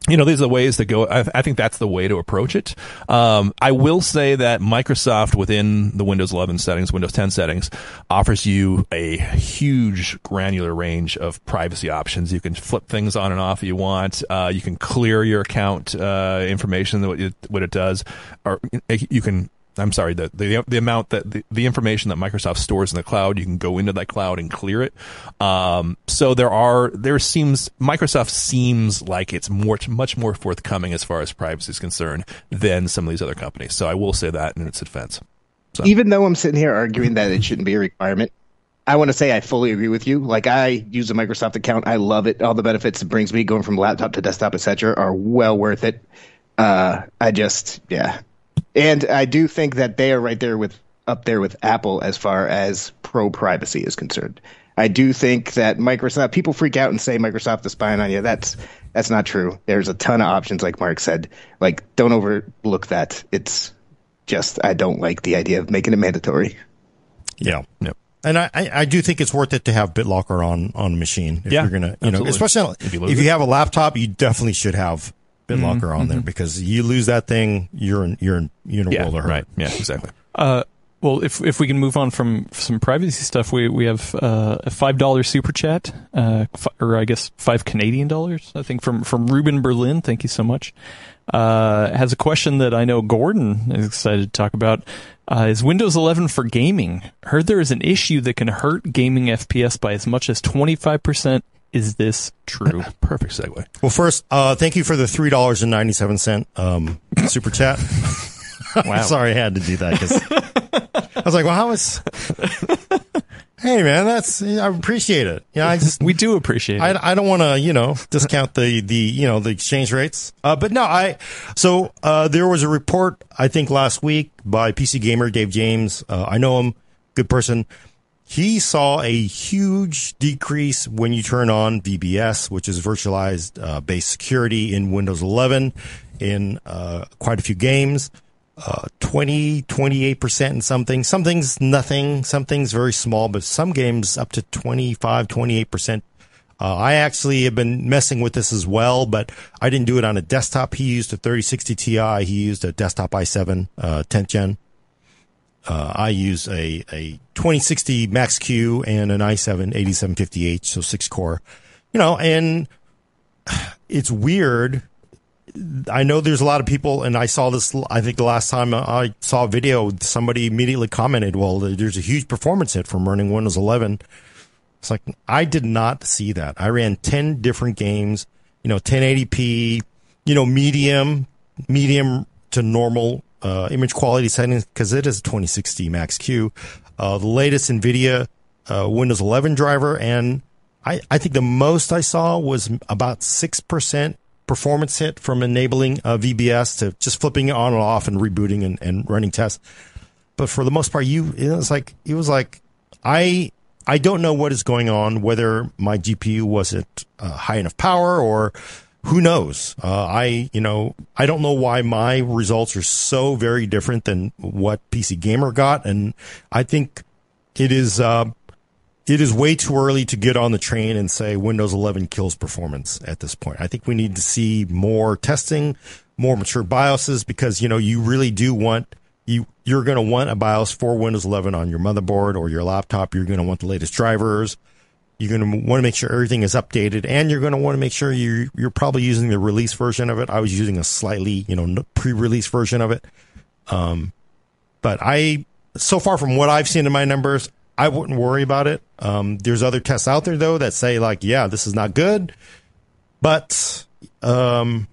you know, these are the ways to go. I, I think that's the way to approach it. Um, I will say that Microsoft within the Windows 11 settings, Windows 10 settings, offers you a huge granular range of privacy options. You can flip things on and off if you want. Uh, you can clear your account uh, information, what it, what it does, or you can I'm sorry, the, the the amount that the, the information that Microsoft stores in the cloud, you can go into that cloud and clear it. Um, so there are there seems Microsoft seems like it's more much more forthcoming as far as privacy is concerned than some of these other companies. So I will say that in its defense. even though I'm sitting here arguing that it shouldn't be a requirement, I want to say I fully agree with you. Like I use a Microsoft account, I love it. All the benefits it brings me, going from laptop to desktop, etc., are well worth it. Uh, I just, yeah, and I do think that they are right there with up there with Apple as far as pro privacy is concerned. I do think that Microsoft people freak out and say Microsoft is spying on you. That's that's not true. There's a ton of options, like Mark said. Like, don't overlook that. It's just I don't like the idea of making it mandatory. Yeah. Yep. And I, I I do think it's worth it to have BitLocker on on a machine. If Yeah, you're gonna, you know, especially If if you you, lose it. have a laptop, you definitely should have BitLocker on there because you lose that thing, you're in, you're in, you're in a Yeah, world of hurt. right. Yeah, exactly. Uh, well, if if we can move on from some privacy stuff, we we have uh, a five dollar super chat, uh, f- or I guess five Canadian dollars, I think from from Ruben Berlin. Thank you so much. Uh, has a question that I know Gordon is excited to talk about. Uh, is Windows 11 for gaming? Heard there is an issue that can hurt gaming FPS by as much as 25%. Is this true? Perfect segue. Well, first, uh, thank you for the three dollars and ninety seven cent um, super chat. Wow. Sorry, I had to do that because I was like, "Well, how is?" hey, man, that's I appreciate it. Yeah, I just we do appreciate it. I, I don't want to, you know, discount the, the, you know, the exchange rates. Uh, but no, I, so, uh, there was a report, I think last week by PC Gamer, Dave James. Uh, I know him, good person. He saw a huge decrease when you turn on VBS, which is virtualized uh, security in Windows 11 in uh, quite a few games. Uh, 20, 28% in something. Something's nothing. Something's very small, but some games up to 25, 28%. Uh, I actually have been messing with this as well, but I didn't do it on a desktop. He used a 3060 Ti. He used a desktop i7, uh, 10th gen. Uh, I use a, a 2060 Max Q and an i7 8750H, so six core, you know, and it's weird. I know there's a lot of people, and I saw this, I think the last time I saw a video, somebody immediately commented, well, there's a huge performance hit from running Windows 11. It's like, I did not see that. I ran 10 different games, you know, 1080p, you know, medium, medium to normal uh, image quality settings because it is a 2060 Max Q, uh, the latest NVIDIA uh, Windows 11 driver, and I, I think the most I saw was about six percent performance hit from enabling uh, VBS to just flipping it on and off and rebooting and, and running tests. But for the most part, you it was like it was like I I don't know what is going on, whether my GPU wasn't uh, high enough power or who knows? Uh, I, you know, I don't know why my results are so very different than what PC Gamer got. And I think it is, uh, it is way too early to get on the train and say Windows 11 kills performance at this point. I think we need to see more testing, more mature BIOSes because, you know, you really do want, you, you're going to want a BIOS for Windows 11 on your motherboard or your laptop. You're going to want the latest drivers. You're going to want to make sure everything is updated, and you're going to want to make sure you're you're probably using the release version of it. I was using a slightly you know pre-release version of it, um, but I so far from what I've seen in my numbers, I wouldn't worry about it. Um, there's other tests out there though that say like, yeah, this is not good, but um,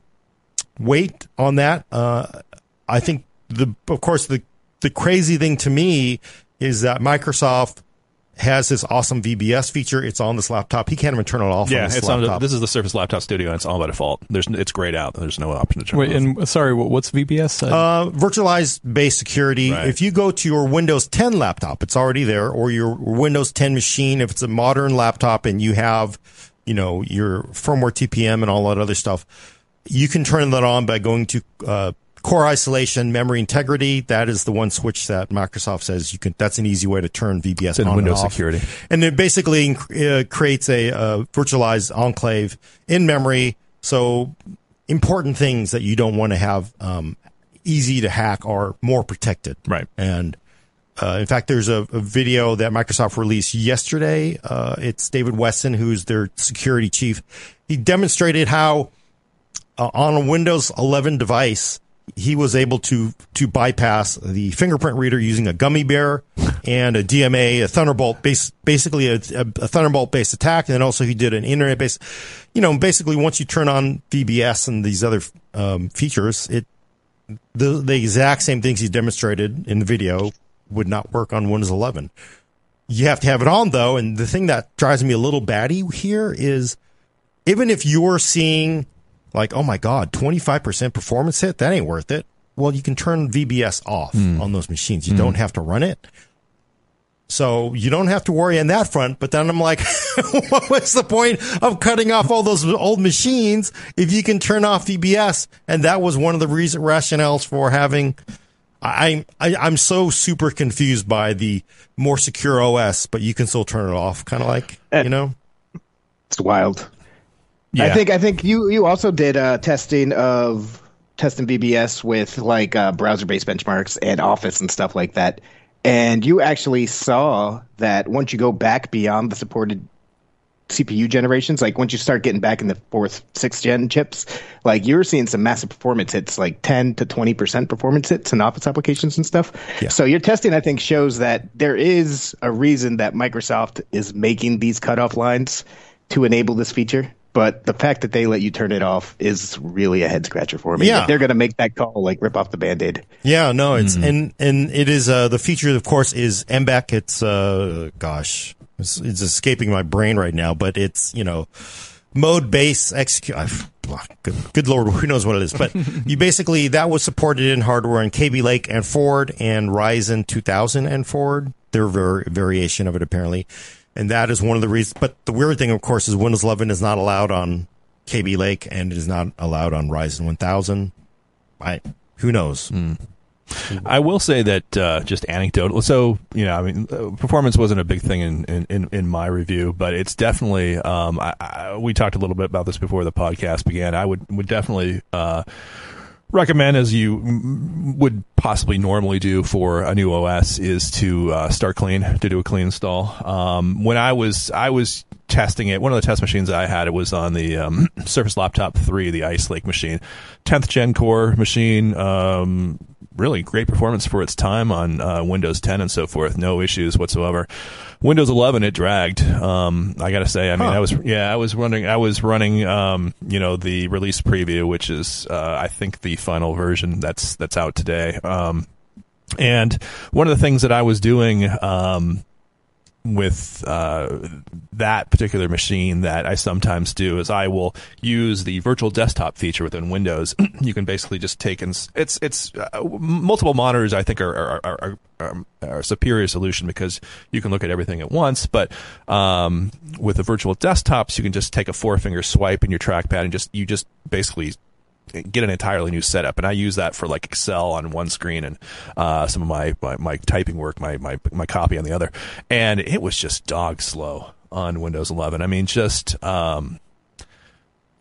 wait on that. Uh, I think the of course the the crazy thing to me is that Microsoft has this awesome VBS feature. It's on this laptop. He can't even turn it off. Yeah, on this it's laptop. on. The, this is the Surface Laptop Studio, and it's all by default. There's it's grayed out. There's no option to turn. Wait, it off. and sorry, what's VBS? Uh, Uh, virtualized base security. Right. If you go to your Windows 10 laptop, it's already there, or your Windows 10 machine. If it's a modern laptop and you have, you know, your firmware TPM and all that other stuff, you can turn that on by going to uh, core isolation, memory integrity. That is the one switch that Microsoft says you can. That's an easy way to turn VBS in on Windows and off. security. and it basically uh, creates a uh, virtualized enclave in memory. So important things that you don't want to have um, easy to hack are more protected. Right. And uh, in fact, there's a, a video that Microsoft released yesterday. Uh, it's David Weston, who's their security chief. He demonstrated how uh, on a Windows 11 device, he was able to to bypass the fingerprint reader using a gummy bear and a DMA, a Thunderbolt base, basically a, a, a Thunderbolt based attack. And then also he did an internet based, you know, basically once you turn on VBS and these other um, features, it the the exact same things he demonstrated in the video would not work on Windows 11. You have to have it on though, and the thing that drives me a little batty here is even if you're seeing like, oh my god, 25% performance hit, that ain't worth it. Well, you can turn VBS off hmm. on those machines. You hmm. don't have to run it. So you don't have to worry on that front. But then I'm like, what's the point of cutting off all those old machines if you can turn off VBS? And that was one of the reason rationales for having. I, I I'm so super confused by the more secure OS, but you can still turn it off, kind of like eh. you know. It's wild. Yeah. I think I think you you also did uh, testing of testing VBS with like uh, browser based benchmarks and Office and stuff like that, and you actually saw that once you go back beyond the supported CPU generations, like once you start getting back in the fourth, sixth gen chips, like you were seeing some massive performance hits, like ten to twenty percent performance hits in Office applications and stuff. Yeah. So your testing, I think, shows that there is a reason that Microsoft is making these cutoff lines to enable this feature. But the fact that they let you turn it off is really a head scratcher for me. Yeah. If they're going to make that call, like rip off the band aid. Yeah, no, it's and and it is uh the feature of course is MBEC. It's uh gosh, it's, it's escaping my brain right now, but it's you know mode base execute. Good, good lord, who knows what it is? But you basically that was supported in hardware in Kaby Lake and Ford and Ryzen 2000 and Ford. their var- variation of it apparently, and that is one of the reasons. But the weird thing, of course, is Windows 11 is not allowed on Kaby Lake and it is not allowed on Ryzen 1000. I who knows. I will say that uh, just anecdotal. So you know, I mean, uh, performance wasn't a big thing in in, in, in my review, but it's definitely. Um, I, I, we talked a little bit about this before the podcast began. I would would definitely. Uh, recommend as you would possibly normally do for a new OS is to uh, start clean to do a clean install. Um, when I was I was testing it, one of the test machines I had it was on the um, Surface Laptop 3, the Ice Lake machine, 10th gen core machine. Um, really great performance for its time on uh, Windows 10 and so forth. No issues whatsoever. Windows 11, it dragged. Um, I gotta say, I mean, Huh. I was yeah, I was running, I was running, um, you know, the release preview, which is uh, I think the final version that's that's out today. Um, and one of the things that I was doing. Um, with uh, that particular machine that I sometimes do is I will use the virtual desktop feature within Windows. you can basically just take and it's it's uh, multiple monitors. I think are are, are, are, are, are a superior solution because you can look at everything at once. But um, with the virtual desktops, you can just take a four finger swipe in your trackpad and just you just basically get an entirely new setup. And i use that for like excel on one screen and uh, some of my, my, my typing work my, my, my copy on the other. And it was just dog slow on windows 11 i mean just um,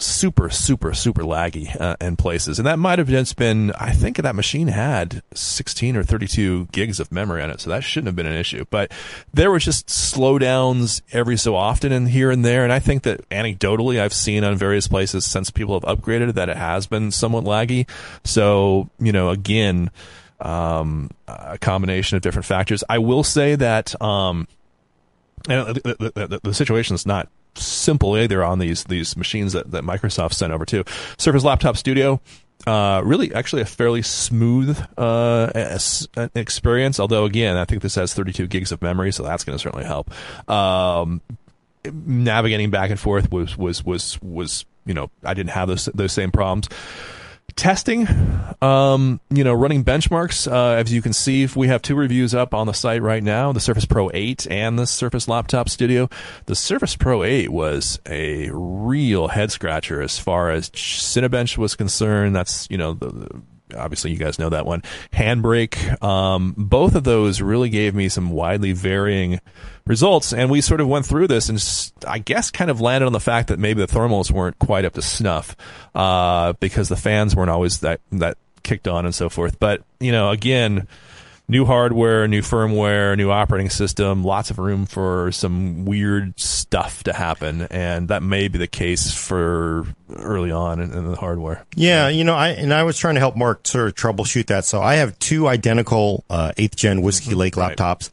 super super super laggy uh, in places. And that might have just been i think that machine had 16 or 32 gigs of memory on it so that shouldn't have been an issue. But there was just slowdowns every so often and here and there. And i think that anecdotally i've seen on various places since people have upgraded that it has been somewhat laggy. So you know again um, a combination of different factors. I will say that um, and the, the, the, the situation is not simple either on these these machines that, that Microsoft sent over to Surface Laptop Studio. Uh, really, actually, a fairly smooth uh, experience. Although, again, I think this has 32 gigs of memory, so that's going to certainly help. Um, navigating back and forth was was was was you know I didn't have those those same problems testing um you know running benchmarks. Uh, as you can see if we have two reviews up on the site right now the surface pro 8 and the surface laptop studio the surface pro 8 was a real head scratcher as far as cinebench was concerned. That's you know the, the obviously you guys know that one. Handbrake um, both of those really gave me some widely varying results and we sort of went through this and I guess kind of landed on the fact that maybe the thermals weren't quite up to snuff uh, because the fans weren't always that that kicked on and so forth. But you know again new hardware, new firmware, new operating system, lots of room for some weird stuff to happen, and that may be the case for early on in, in the hardware. Yeah, you know, I and I was trying to help Mark sort of troubleshoot that. So I have two identical uh, eighth gen Whiskey Lake Right. laptops,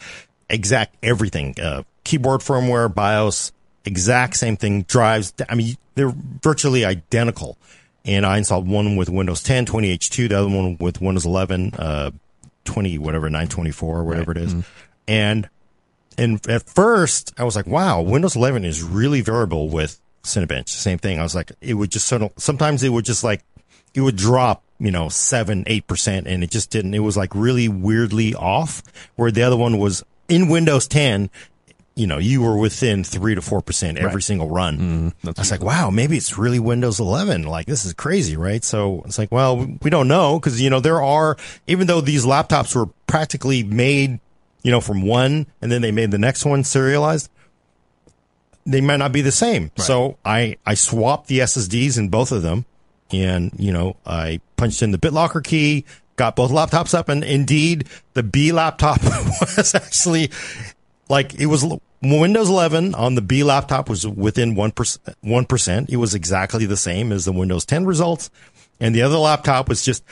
exact everything, uh, keyboard firmware, BIOS, exact same thing, drives. I mean, they're virtually identical. And I installed one with Windows 10, 20H2, the other one with Windows 11, uh, 20, whatever, 924 or whatever it is. Mm-hmm. And and at first I was like, wow, Windows 11 is really variable with Cinebench. Same thing. I was like, it would just sort of, sometimes it would just like, it would drop, you know, seven, eight percent and it just didn't, it was like really weirdly off where the other one was in Windows 10. You know, you were within three to four percent every single run. Mm-hmm. I was like, wow, maybe it's really Windows 11. Like this is crazy, right? So it's like, well, we don't know because you know there are even though these laptops were practically made you know, from one and then they made the next one serialized, they might not be the same. So I, I swapped the SSDs in both of them and, you know, I punched in the BitLocker key, got both laptops up and indeed the B laptop was actually like it was Windows 11 on the B laptop was within 1%, 1%. It was exactly the same as the Windows 10 results. And the other laptop was just,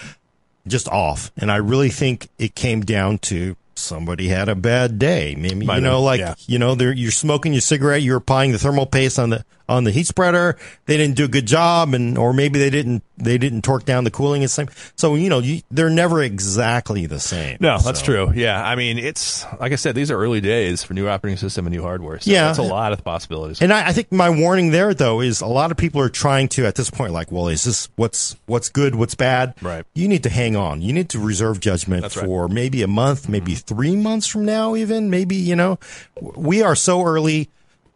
just off. And I really think it came down to somebody had a bad day. Maybe, Might you know, have, like, yeah. you know, you're smoking your cigarette, you're applying the thermal paste on the, on the heat spreader. They didn't do a good job and, or maybe they didn't they didn't torque down the cooling the same. So you know, you, they're never exactly the same. No, that's So- true. Yeah, I mean, it's like I said, these are early days for new operating system and new hardware. So Yeah. that's a lot of possibilities. And I, I think my warning there, though, is a lot of people are trying to at this point, like, well, is this what's what's good, what's bad? Right. You need to hang on. You need to reserve judgment That's right. for maybe a month, maybe mm-hmm. three months from now, even maybe you know, we are so early,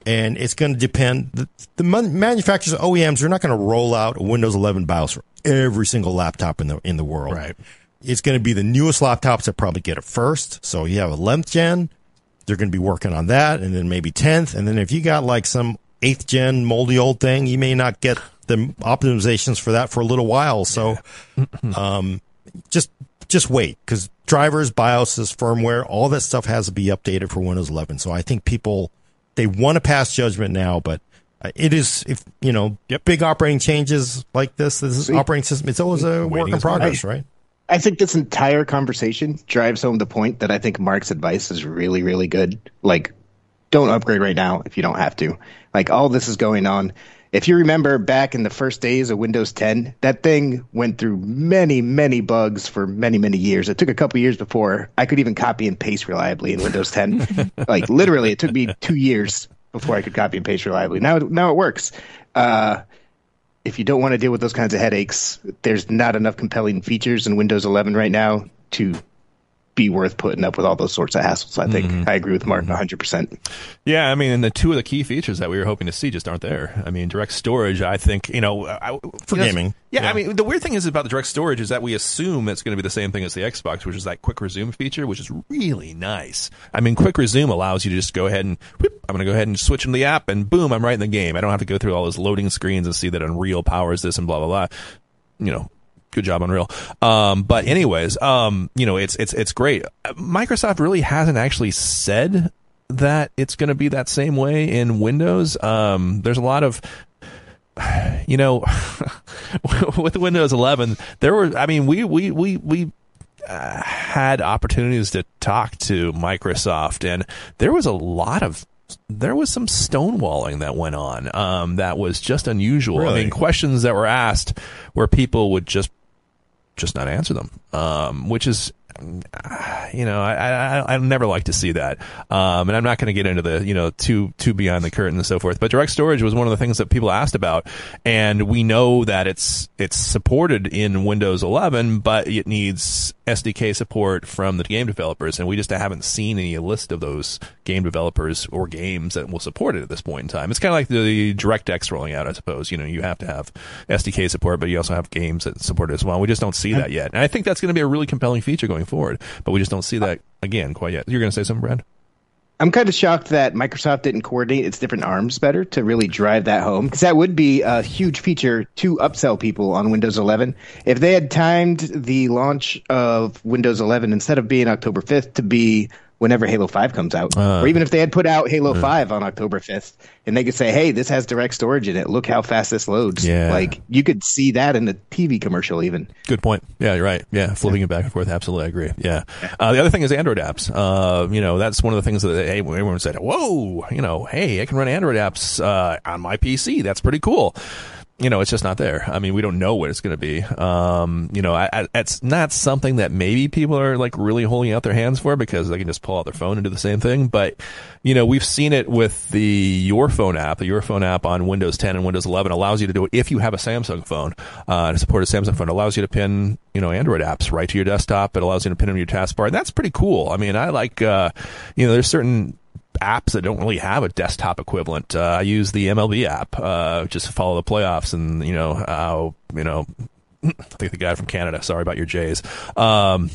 and it's going to depend. The, the manufacturers, OEMs, are not going to roll out a Windows 11 BIOS for every single laptop in the in the world. Right. It's going to be the newest laptops that probably get it first. So you have 11th gen, they're going to be working on that, and then maybe 10th, and then if you got like some 8th gen moldy old thing, you may not get the optimizations for that for a little while. So, um, just just wait because drivers, BIOSes, firmware, all that stuff has to be updated for Windows 11. So I think people they want to pass judgment now, but. uh, It is if you know Yep. big operating changes like this. This is operating system. It's always a work in is waiting. progress, right? I think this entire conversation drives home the point that I think Mark's advice is really, really good. Like, don't upgrade right now if you don't have to. Like, all this is going on. If you remember back in the first days of Windows 10, that thing went through many, many bugs for many, many years. It took a couple years before I could even copy and paste reliably in Windows 10. like, literally, it took me two years before I could copy and paste reliably. Now, now it works. Uh, if you don't want to deal with those kinds of headaches, there's not enough compelling features in Windows 11 right now to be worth putting up with all those sorts of hassles. I think mm-hmm. I agree with Martin mm-hmm. 100%. Yeah, I mean, and the two of the key features that we were hoping to see just aren't there. I mean, direct storage, I think, you know, I, For you know, gaming. Yeah, Yeah. I mean, the weird thing is about the direct storage is that we assume it's going to be the same thing as the Xbox, which is that quick resume feature, which is really nice. I mean, quick resume allows you to just go ahead and, whoop, I'm going to go ahead and switch into the app, and boom, I'm right in the game. I don't have to go through all those loading screens and see that Unreal powers this and blah blah blah. You know, good job unreal. Um but anyways um you know it's it's it's great. Microsoft really hasn't actually said that it's going to be that same way in windows. Um there's a lot of you know with windows 11 there were i mean we we we we uh, had opportunities to talk to microsoft and there was a lot of there was some stonewalling that went on um, that was just unusual. I mean, questions that were asked where people would just just not answer them, um, which is, you know, I, I I never like to see that, um, and I'm not going to get into the you know too too beyond the curtain and so forth. But direct storage was one of the things that people asked about, and we know that it's it's supported in Windows 11, but it needs SDK support from the game developers, and we just haven't seen any list of those game developers or games that will support it at this point in time. It's kind of like the DirectX rolling out, I suppose. You know, you have to have SDK support, but you also have games that support it as well. We just don't see that yet, and I think that's going to be a really compelling feature going forward. But we just don't see that again quite yet. You're going to say something, Brad? I'm kind of shocked that Microsoft didn't coordinate its different arms better to really drive that home because that would be a huge feature to upsell people on Windows 11. If they had timed the launch of Windows 11 instead of being October 5th to be whenever Halo 5 comes out, or even if they had put out Halo 5 on October 5th and they could say, hey, this has direct storage in it. Look how fast this loads. Yeah. Like you could see that in the TV commercial even. Good point. Yeah, you're right. Yeah, flipping it back and forth. Absolutely, I agree. Yeah. Uh, the other thing is Android apps. Uh, you know, that's one of the things that hey, everyone said, "Whoa, you know, hey, I can run Android apps uh, on my PC. That's pretty cool." You know, it's just not there. I mean, we don't know what it's going to be. Um, you know, I, I, it's not something that maybe people are like really holding out their hands for because they can just pull out their phone and do the same thing. But you know, we've seen it with the Your Phone app. The Your Phone app on Windows 10 and Windows 11 allows you to do it if you have a Samsung phone. Uh, support a Samsung phone, it allows you to pin you know Android apps right to your desktop. It allows you to pin them to your taskbar. And that's pretty cool. I mean, I like uh, you know, there's certain apps that don't really have a desktop equivalent. Uh, I use the MLB app uh, just to follow the playoffs, and you know how you know. I think the guy from Canada. Sorry about your Jays. Um,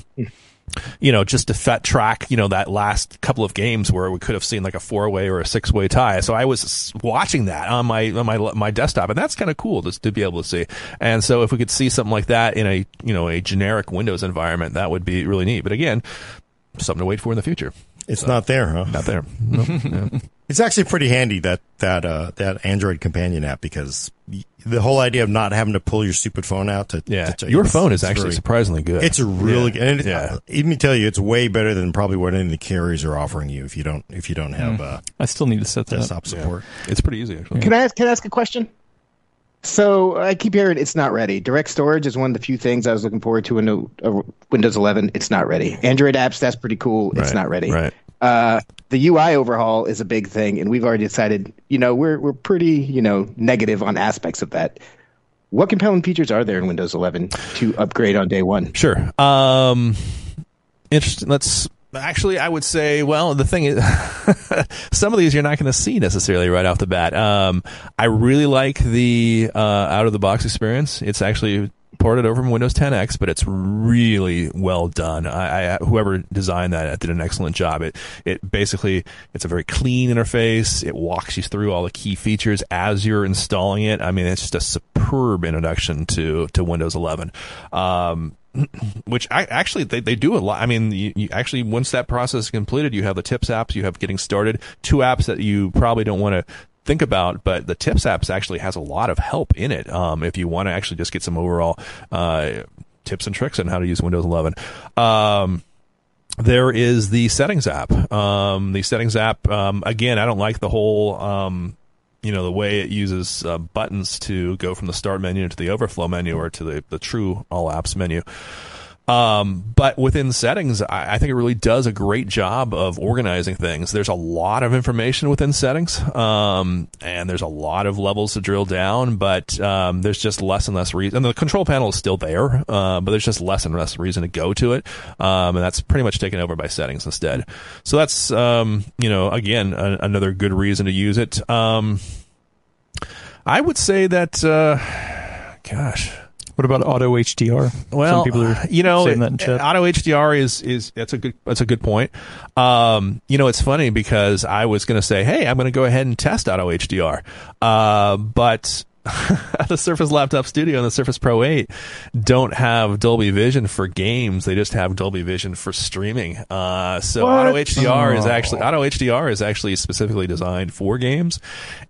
you know, just to fet track, you know, that last couple of games where we could have seen like a four way or a six way tie. So I was watching that on my on my my desktop, and that's kind of cool just to be able to see. And so if we could see something like that in a you know a generic Windows environment, that would be really neat. But again, something to wait for in the future. It's not there, huh? Not there. Nope. Yeah. It's actually pretty handy that that uh, that Android companion app because the whole idea of not having to pull your stupid phone out to Yeah, to check- your it's- phone is actually very- surprisingly good. It's a really Yeah. good. And it, Yeah. uh, let me tell you, it's way better than probably what any of the carriers are offering you if you don't if you don't have uh, I still need to set that up. desktop support. It's pretty easy actually. Can I ask, can I ask a question? So I keep hearing it's not ready. Direct storage is one of the few things I was looking forward to in a, a Windows 11. It's not ready. Android apps, that's pretty cool. It's Right, not ready. right. Uh, the UI overhaul is a big thing, and we've already decided. You know, we're we're pretty you know negative on aspects of that. What compelling features are there in Windows 11 to upgrade on day one? Sure. Um, interesting. Let's actually, I would say, well, the thing is, some of these you're not going to see necessarily right off the bat. Um, I really like the uh, out of the box experience. It's actually ported over from Windows 10X, but it's really well done. I, I whoever designed that did an excellent job. It it basically it's a very clean interface. It walks you through all the key features as you're installing it. I mean, it's just a superb introduction to to Windows 11. Um, which I actually they, they do a lot. I mean, you, you actually once that process is completed, you have the tips apps, you have getting started, two apps that you probably don't want to think about, but the tips apps actually has a lot of help in it. Um, if you want to actually just get some overall uh, tips and tricks on how to use Windows 11. Um, there is the settings app. Um, the settings app, um, again, I don't like the whole, um, you know, the way it uses uh, buttons to go from the start menu to the overflow menu or to the, the true all apps menu. Um, but within settings, I, I think it really does a great job of organizing things. There's a lot of information within settings, um, and there's a lot of levels to drill down, but um, there's just less and less reason. And the control panel is still there, uh, but there's just less and less reason to go to it, um, and that's pretty much taken over by settings instead. So that's, um, you know, again, a, another good reason to use it. Um, I would say that, uh, gosh. What about auto HDR? Well, Some people are you know, saying that in chat. auto HDR is is that's a good that's a good point. Um, you know, it's funny because I was going to say, hey, I'm going to go ahead and test auto HDR, uh, but the Surface Laptop Studio and the Surface Pro 8 don't have Dolby Vision for games. They just have Dolby Vision for streaming. Uh, so What? Auto HDR is Oh. actually Auto HDR is actually specifically designed for games.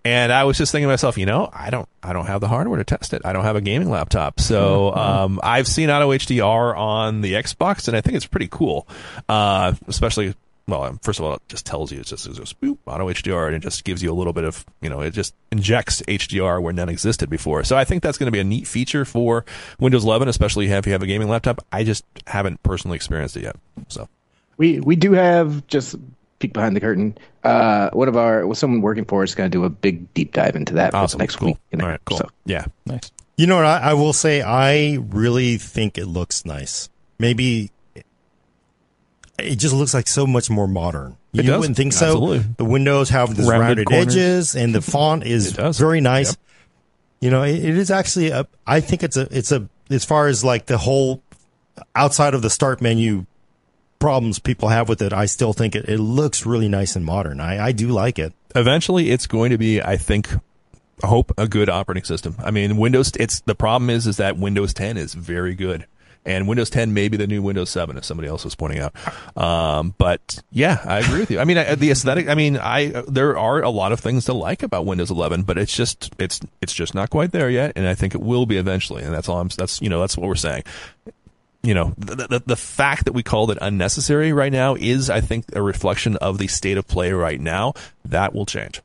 And I was just thinking to myself, you know, I don't I don't have the hardware to test it. I don't have a gaming laptop. So um, I've seen Auto HDR on the Xbox, and I think it's pretty cool. Uh, especially well, um, first of all, it just tells you it's just, it's just boop, auto HDR, and it just gives you a little bit of, you know, it just injects HDR where none existed before. So I think that's going to be a neat feature for Windows 11, especially if you have a gaming laptop. I just haven't personally experienced it yet. So We we do have just peek behind the curtain. Uh, one of our well, someone working for us is going to do a big deep dive into that awesome, next cool. week. you know, All right, cool. So Yeah, Nice. You know what? I, I will say I really think it looks nice. Maybe it just looks like so much more modern. You It does. wouldn't think Absolutely. so. The windows have these Rounded rounded, edges, and the font is very nice. Yep. You know, it, it is actually a. I think it's a. It's a. As far as like the whole outside of the start menu problems people have with it, I still think it, it looks really nice and modern. I, I do like it. eventually it's going to be, I think, hope a good operating system. I mean, Windows. It's the problem is is that Windows 10 is very good, and Windows 10 may be the new Windows 7, as somebody else was pointing out. Um, but yeah, I agree with you. I mean, I, the aesthetic. I mean, I there are a lot of things to like about Windows 11, but it's just it's it's just not quite there yet, and I think it will be eventually. And that's all I'm. That's you know that's what we're saying you know, the, the, the fact that we called it unnecessary right now is, I think, a reflection of the state of play right now. That will change.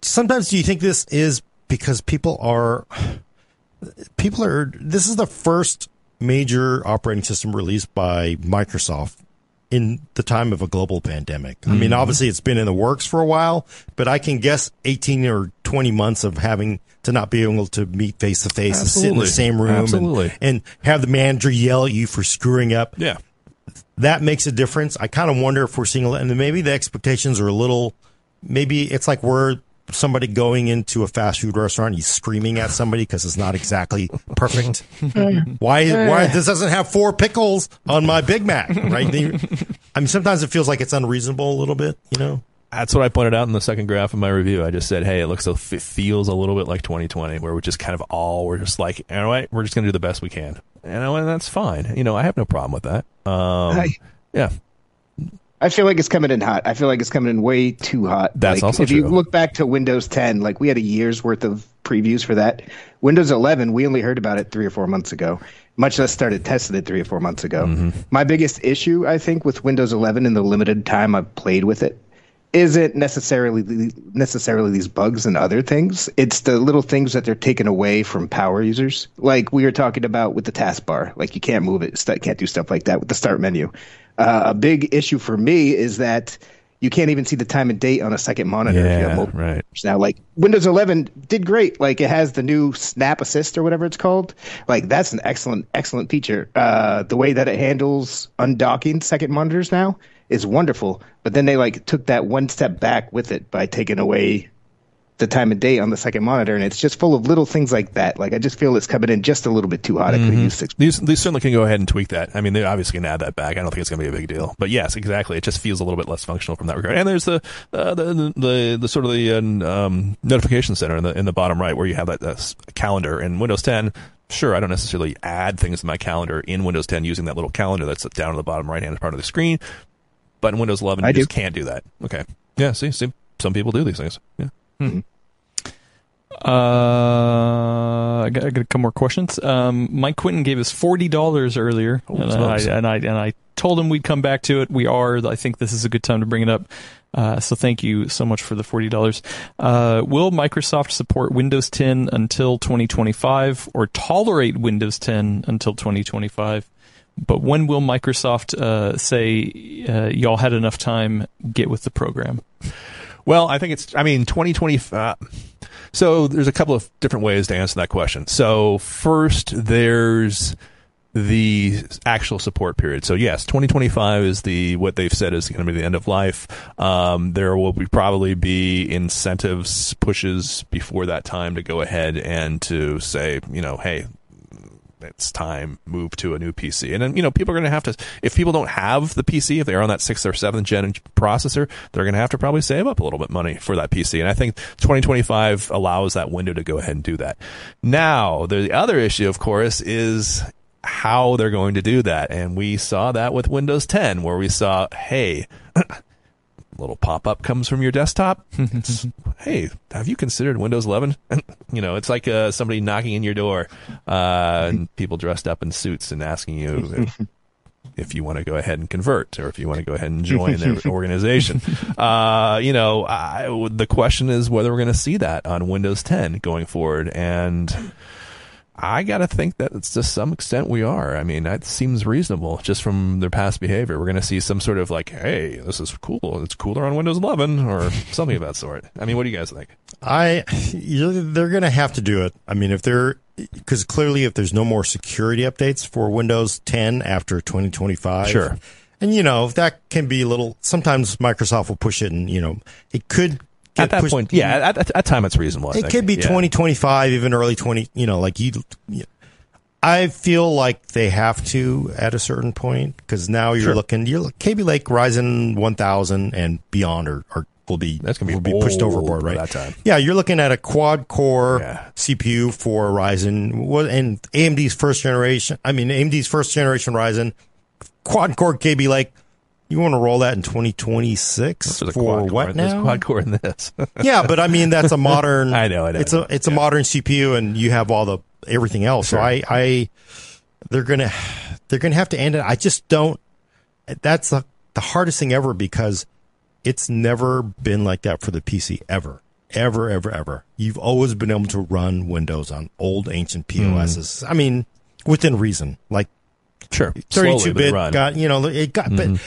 sometimes do you think this is because people are people are this is the first major operating system released by Microsoft in the time of a global pandemic. I mean, mm-hmm. obviously it's been in the works for a while, but I can guess 18 or 20 months of having to not be able to meet face to face and sit in the same room and, and have the manager yell at you for screwing up Yeah. that makes a difference. I kind of wonder if we're seeing, a- and maybe the expectations are a little, maybe it's like we're somebody going into a fast food restaurant, he's screaming at somebody because it's not exactly perfect. why, why, this doesn't have four pickles on my Big Mac, right? I mean, sometimes it feels like it's unreasonable a little bit, you know? That's what I pointed out in the second graph of my review. I just said, hey, it looks, a, it feels a little bit like 2020, where we're just kind of all, we're just like, you know what, we're just going to do the best we can. You know, and that's fine. You know, I have no problem with that. Um, I- yeah. I feel like it's coming in hot. I feel like it's coming in way too hot. That's like, also if you look back to Windows 10, like we had a year's worth of previews for that. Windows 11, we only heard about it three or four months ago. Much less started testing it three or four months ago. Mm-hmm. My biggest issue, I think, with Windows 11 in the limited time I've played with it, isn't necessarily necessarily these bugs and other things. It's the little things that they're taking away from power users. Like we were talking about with the taskbar, like you can't move it, can't do stuff like that with the start menu. Uh, a big issue for me is that you can't even see the time and date on a second monitor yeah, if you have multiple right. now like windows 11 did great like it has the new snap assist or whatever it's called like that's an excellent excellent feature uh, the way that it handles undocking second monitors now is wonderful but then they like took that one step back with it by taking away the time of day on the second monitor, and it's just full of little things like that. Like I just feel it's coming in just a little bit too hot. Mm-hmm. I could use six. These, these certainly can go ahead and tweak that. I mean, they obviously can add that back. I don't think it's going to be a big deal. But yes, exactly. It just feels a little bit less functional from that regard. And there's the uh, the, the, the sort of the um, notification center in the in the bottom right where you have that uh, calendar in Windows 10 sure, I don't necessarily add things to my calendar in Windows 10 using that little calendar that's down in the bottom right hand part of the screen. But in Windows 11, I you do. just can't do that. Okay. Yeah. See, see, some people do these things. Yeah. Hmm. Uh, I got, I got a couple more questions. Um, Mike Quinton gave us forty dollars earlier, oh, and, I, and, I, and I told him we'd come back to it. We are. I think this is a good time to bring it up. Uh, so thank you so much for the forty dollars. Uh, will Microsoft support Windows 10 until 2025, or tolerate Windows 10 until 2025? But when will Microsoft uh, say uh, y'all had enough time? Get with the program. Well, I think it's. I mean, 2020. Uh, so there's a couple of different ways to answer that question. So first, there's the actual support period. So yes, 2025 is the what they've said is going to be the end of life. Um, there will be probably be incentives pushes before that time to go ahead and to say, you know, hey, it's time move to a new PC. And then, you know, people are going to have to, if people don't have the PC, if they're on that sixth or seventh gen processor, they're going to have to probably save up a little bit money for that PC. And I think 2025 allows that window to go ahead and do that. Now, the other issue, of course, is how they're going to do that. And we saw that with Windows 10, where we saw, hey, little pop up comes from your desktop. hey, have you considered Windows 11? you know, it's like uh, somebody knocking in your door uh, and people dressed up in suits and asking you. If, if you want to go ahead and convert, or if you want to go ahead and join their organization, uh, you know, I, the question is whether we're going to see that on Windows 10 going forward, and I got to think that it's to some extent we are. I mean, that seems reasonable just from their past behavior. We're going to see some sort of like, hey, this is cool. It's cooler on Windows 11 or something of that sort. I mean, what do you guys think? I, they're going to have to do it. I mean, if they're, because clearly if there's no more security updates for Windows 10 after 2025. Sure. And, you know, that can be a little, sometimes Microsoft will push it and, you know, it could at that pushed, point, yeah, at, at, at, time it's reasonable. I it think. could be yeah. 2025, even early 20, you know, like you, I feel like they have to at a certain point because now you're sure. looking, you're Kaby Lake Ryzen 1000 and beyond are, are will be that's gonna be, will be pushed overboard, right? That time, yeah, you're looking at a quad core yeah. CPU for Ryzen, and AMD's first generation. I mean, AMD's first generation Ryzen, quad core Kaby Lake you want to roll that in 2026 for what now? There's quad core in this. yeah, but I mean that's a modern. I know, I know. It's a it's yeah. a modern CPU, and you have all the everything else. Sure. So I, I, they're gonna they're gonna have to end it. I just don't. That's the the hardest thing ever because it's never been like that for the PC ever. Ever, ever, ever. You've always been able to run Windows on old ancient POSs. Mm. I mean, within reason. Like Sure. 32 bit got, you know, it got, mm-hmm. but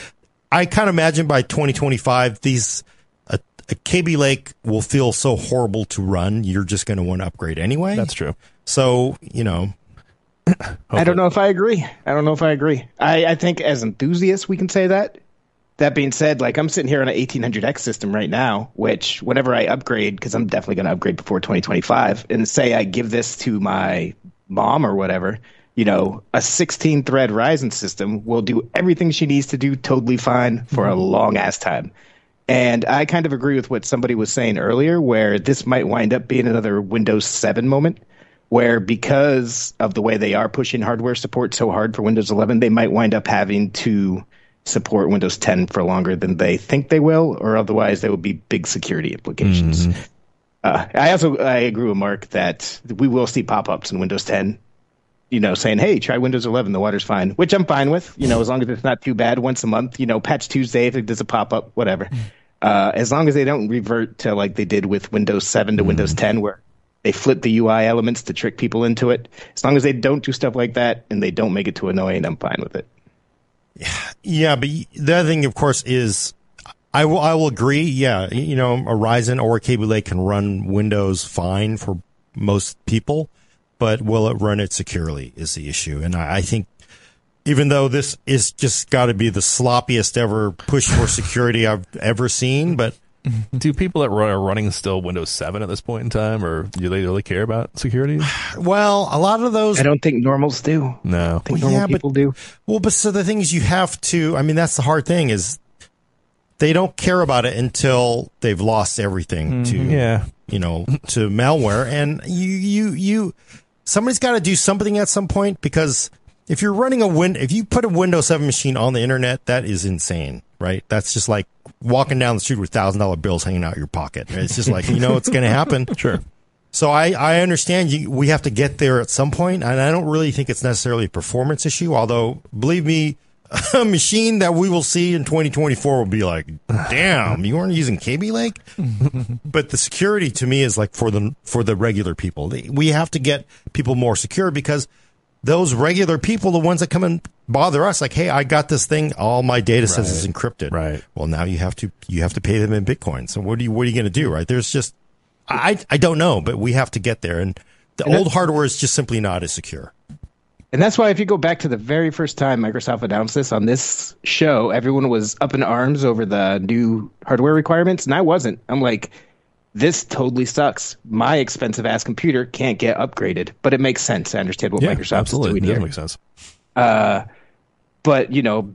I kind of imagine by 2025, these a, a Kaby Lake will feel so horrible to run. You're just going to want to upgrade anyway. That's true. So you know, I don't know if I agree. I don't know if I agree. I, I think as enthusiasts, we can say that. That being said, like I'm sitting here on an 1800X system right now, which whenever I upgrade, because I'm definitely going to upgrade before 2025, and say I give this to my mom or whatever, you know, a 16 thread Ryzen system will do everything she needs to do totally fine for a mm-hmm. long ass time. And I kind of agree with what somebody was saying earlier, where this might wind up being another Windows 7 moment, where because of the way they are pushing hardware support so hard for Windows 11, they might wind up having to support Windows 10 for longer than they think they will, or otherwise there would be big security implications. Mm-hmm. Uh, I also I agree with Mark that we will see pop-ups in Windows 10 you know, saying, "Hey, try Windows 11. The water's fine," which I'm fine with. You know, as long as it's not too bad. Once a month, you know, Patch Tuesday if it does a pop up, whatever. Uh, as long as they don't revert to like they did with Windows 7 to Windows 10, where they flip the UI elements to trick people into it. As long as they don't do stuff like that and they don't make it too annoying, I'm fine with it. Yeah, but the other thing, of course, is I will I will agree. Yeah, you know, a Ryzen or a Kaby Lake can run Windows fine for most people, but will it run it securely is the issue. And I, I think even though this is just got to be the sloppiest ever push for security I've ever seen, but Do people that run, are running still Windows 7 at this point in time, or do they really care about security? well, a lot of those I don't think normals do. No. I think Well, normal yeah, but- people do. Well, but so the thing is, you have to. I mean, that's the hard thing is they don't care about it until they've lost everything mm-hmm. to Yeah. you know to malware, and you you you somebody's got to do something at some point because if you're running a win, if you put a Windows 7 machine on the internet, that is insane, right? That's just like walking down the street with thousand dollar bills hanging out your pocket. It's just like you know it's going to happen. Sure. So I, I understand you, we have to get there at some point, and I don't really think it's necessarily a performance issue. Although, believe me, a machine that we will see in 2024 will be like, "Damn, you weren't using Kaby Lake." but the security to me is like for the for the regular people. We have to get people more secure because those regular people, the ones that come and bother us, like, "Hey, I got this thing. All my data says it's encrypted." Right. Well, now you have to you have to pay them in Bitcoin. So what do you what are you going to do? Right? There's just I I don't know, but we have to get there, and the And old hardware is just simply not as secure. And that's why if you go back to the very first time Microsoft announced this on this show, everyone was up in arms over the new hardware requirements, and I wasn't. I'm like, this totally sucks. My expensive ass computer can't get upgraded, but it makes sense. I understand what Yeah, Microsoft absolutely. is doing It does here. make sense. Uh, but you know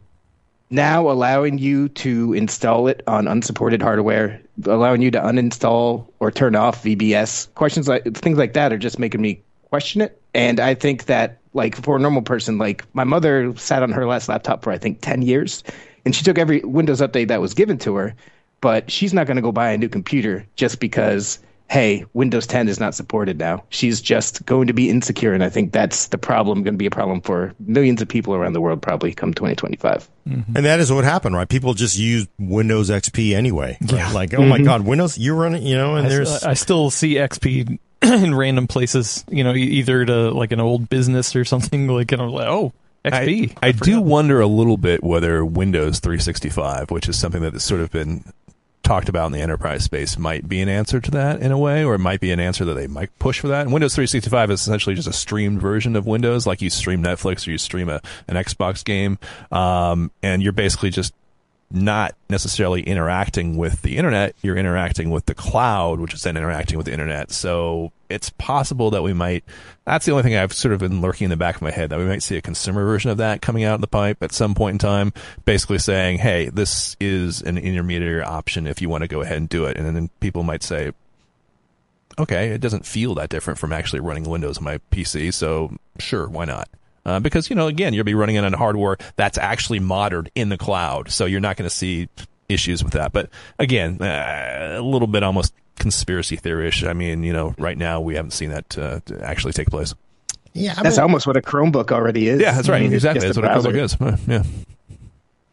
now allowing you to install it on unsupported hardware allowing you to uninstall or turn off vbs questions like things like that are just making me question it and i think that like for a normal person like my mother sat on her last laptop for i think 10 years and she took every windows update that was given to her but she's not going to go buy a new computer just because hey windows 10 is not supported now she's just going to be insecure and i think that's the problem going to be a problem for millions of people around the world probably come 2025 mm-hmm. And that is what happened, right? People just use Windows XP anyway. right? Like, oh my mm-hmm. God, Windows, you're running, you know, and I, there's, I still see XP in random places, you know, either to like an old business or something like, and I'm like, oh, XP. I, I do wonder a little bit whether Windows 365, which is something that has sort of been talked about in the enterprise space, might be an answer to that in a way, or it might be an answer that they might push for that. And Windows 365 is essentially just a streamed version of Windows, like you stream Netflix or you stream a, an Xbox game, um, and you're basically just not necessarily interacting with the internet, you're interacting with the cloud, which is then interacting with the internet. So it's possible that we might, that's the only thing I've sort of been lurking in the back of my head, that we might see a consumer version of that coming out in the pipe at some point in time, basically saying, hey, this is an intermediary option if you want to go ahead and do it. And then people might say, okay, it doesn't feel that different from actually running Windows on my PC, so sure, why not? Uh, because you know, again, you'll be running it on hardware that's actually modern in the cloud, so you're not going to see issues with that. But again, uh, a little bit almost conspiracy theory-ish. I mean, you know, right now we haven't seen that uh, actually take place. yeah, I that's mean, almost what a chromebook already is Yeah, that's right. I mean, exactly. That's a what a. Chromebook is. Uh, yeah,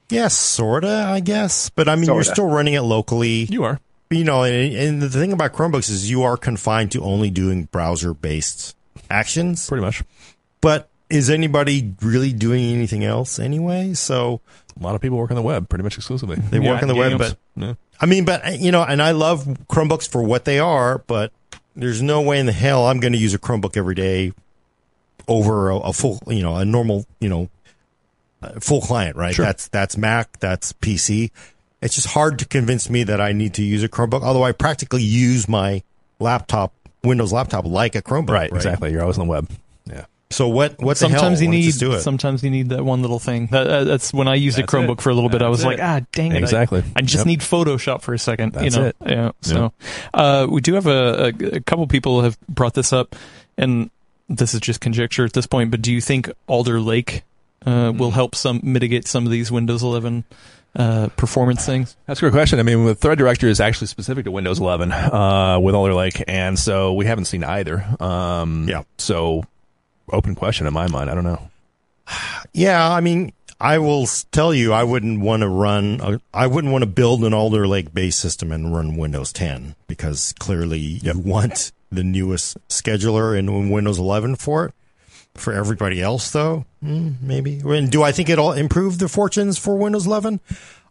yeah, sorta, I guess. But I mean, you're still running it locally. you are. you know, and, and the thing about Chromebooks is you are confined to only doing browser based actions. Pretty much. But is anybody really doing anything else anyway? So, A lot of people work on the web pretty much exclusively. They work on the web, but- yeah. I mean, but you know, and I love Chromebooks for what they are, but there's no way in the hell I'm going to use a Chromebook every day over a, a full, you know, a normal, you know, uh, full client, right? Sure. That's that's Mac, that's PC. It's just hard to convince me that I need to use a Chromebook, although I practically use my laptop, Windows laptop, like a Chromebook. right, exactly. You're always on the web. So what? What the hell? Sometimes you need it. sometimes you need that one little thing. That, uh, that's when I used That's a Chromebook it. for a little bit. I was That's like, ah, dang it! Exactly. I, just Yep. need Photoshop for a second. That's you know? it. Yeah. So uh, we do have a, a, a couple people have brought this up, and this is just conjecture at this point. But do you think Alder Lake uh, Hmm. will help some mitigate some of these Windows 11 uh, performance things? That's a good question. I mean, the thread director is actually specific to Windows 11 uh, with Alder Lake, and so we haven't seen either. Um, Yeah. So, open question in my mind. I don't know. Yeah, I mean, I will tell you, I wouldn't want to run. I wouldn't want to build an Alder Lake based system and run Windows 10 because clearly you want the newest scheduler in Windows 11 for it. For everybody else, though, mm, maybe. And do I think it'll improve the fortunes for Windows 11?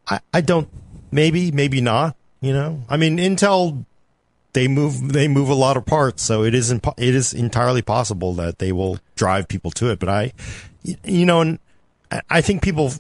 I, I don't. Maybe, maybe not. You know, I mean, Intel they move they move a lot of parts, so it is impo- it is entirely possible that they will drive people to it. But I, you know, and I- think people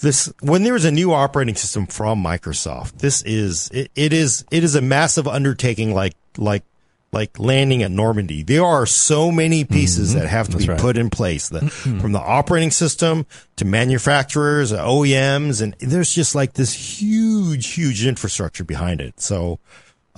this when there is a new operating system from Microsoft, this is it, it is it is a massive undertaking like like like landing at Normandy. There are so many pieces mm-hmm. that have to That's be right. put in place that from the operating system to manufacturers, OEMs, and there's just like this huge, huge infrastructure behind it. So,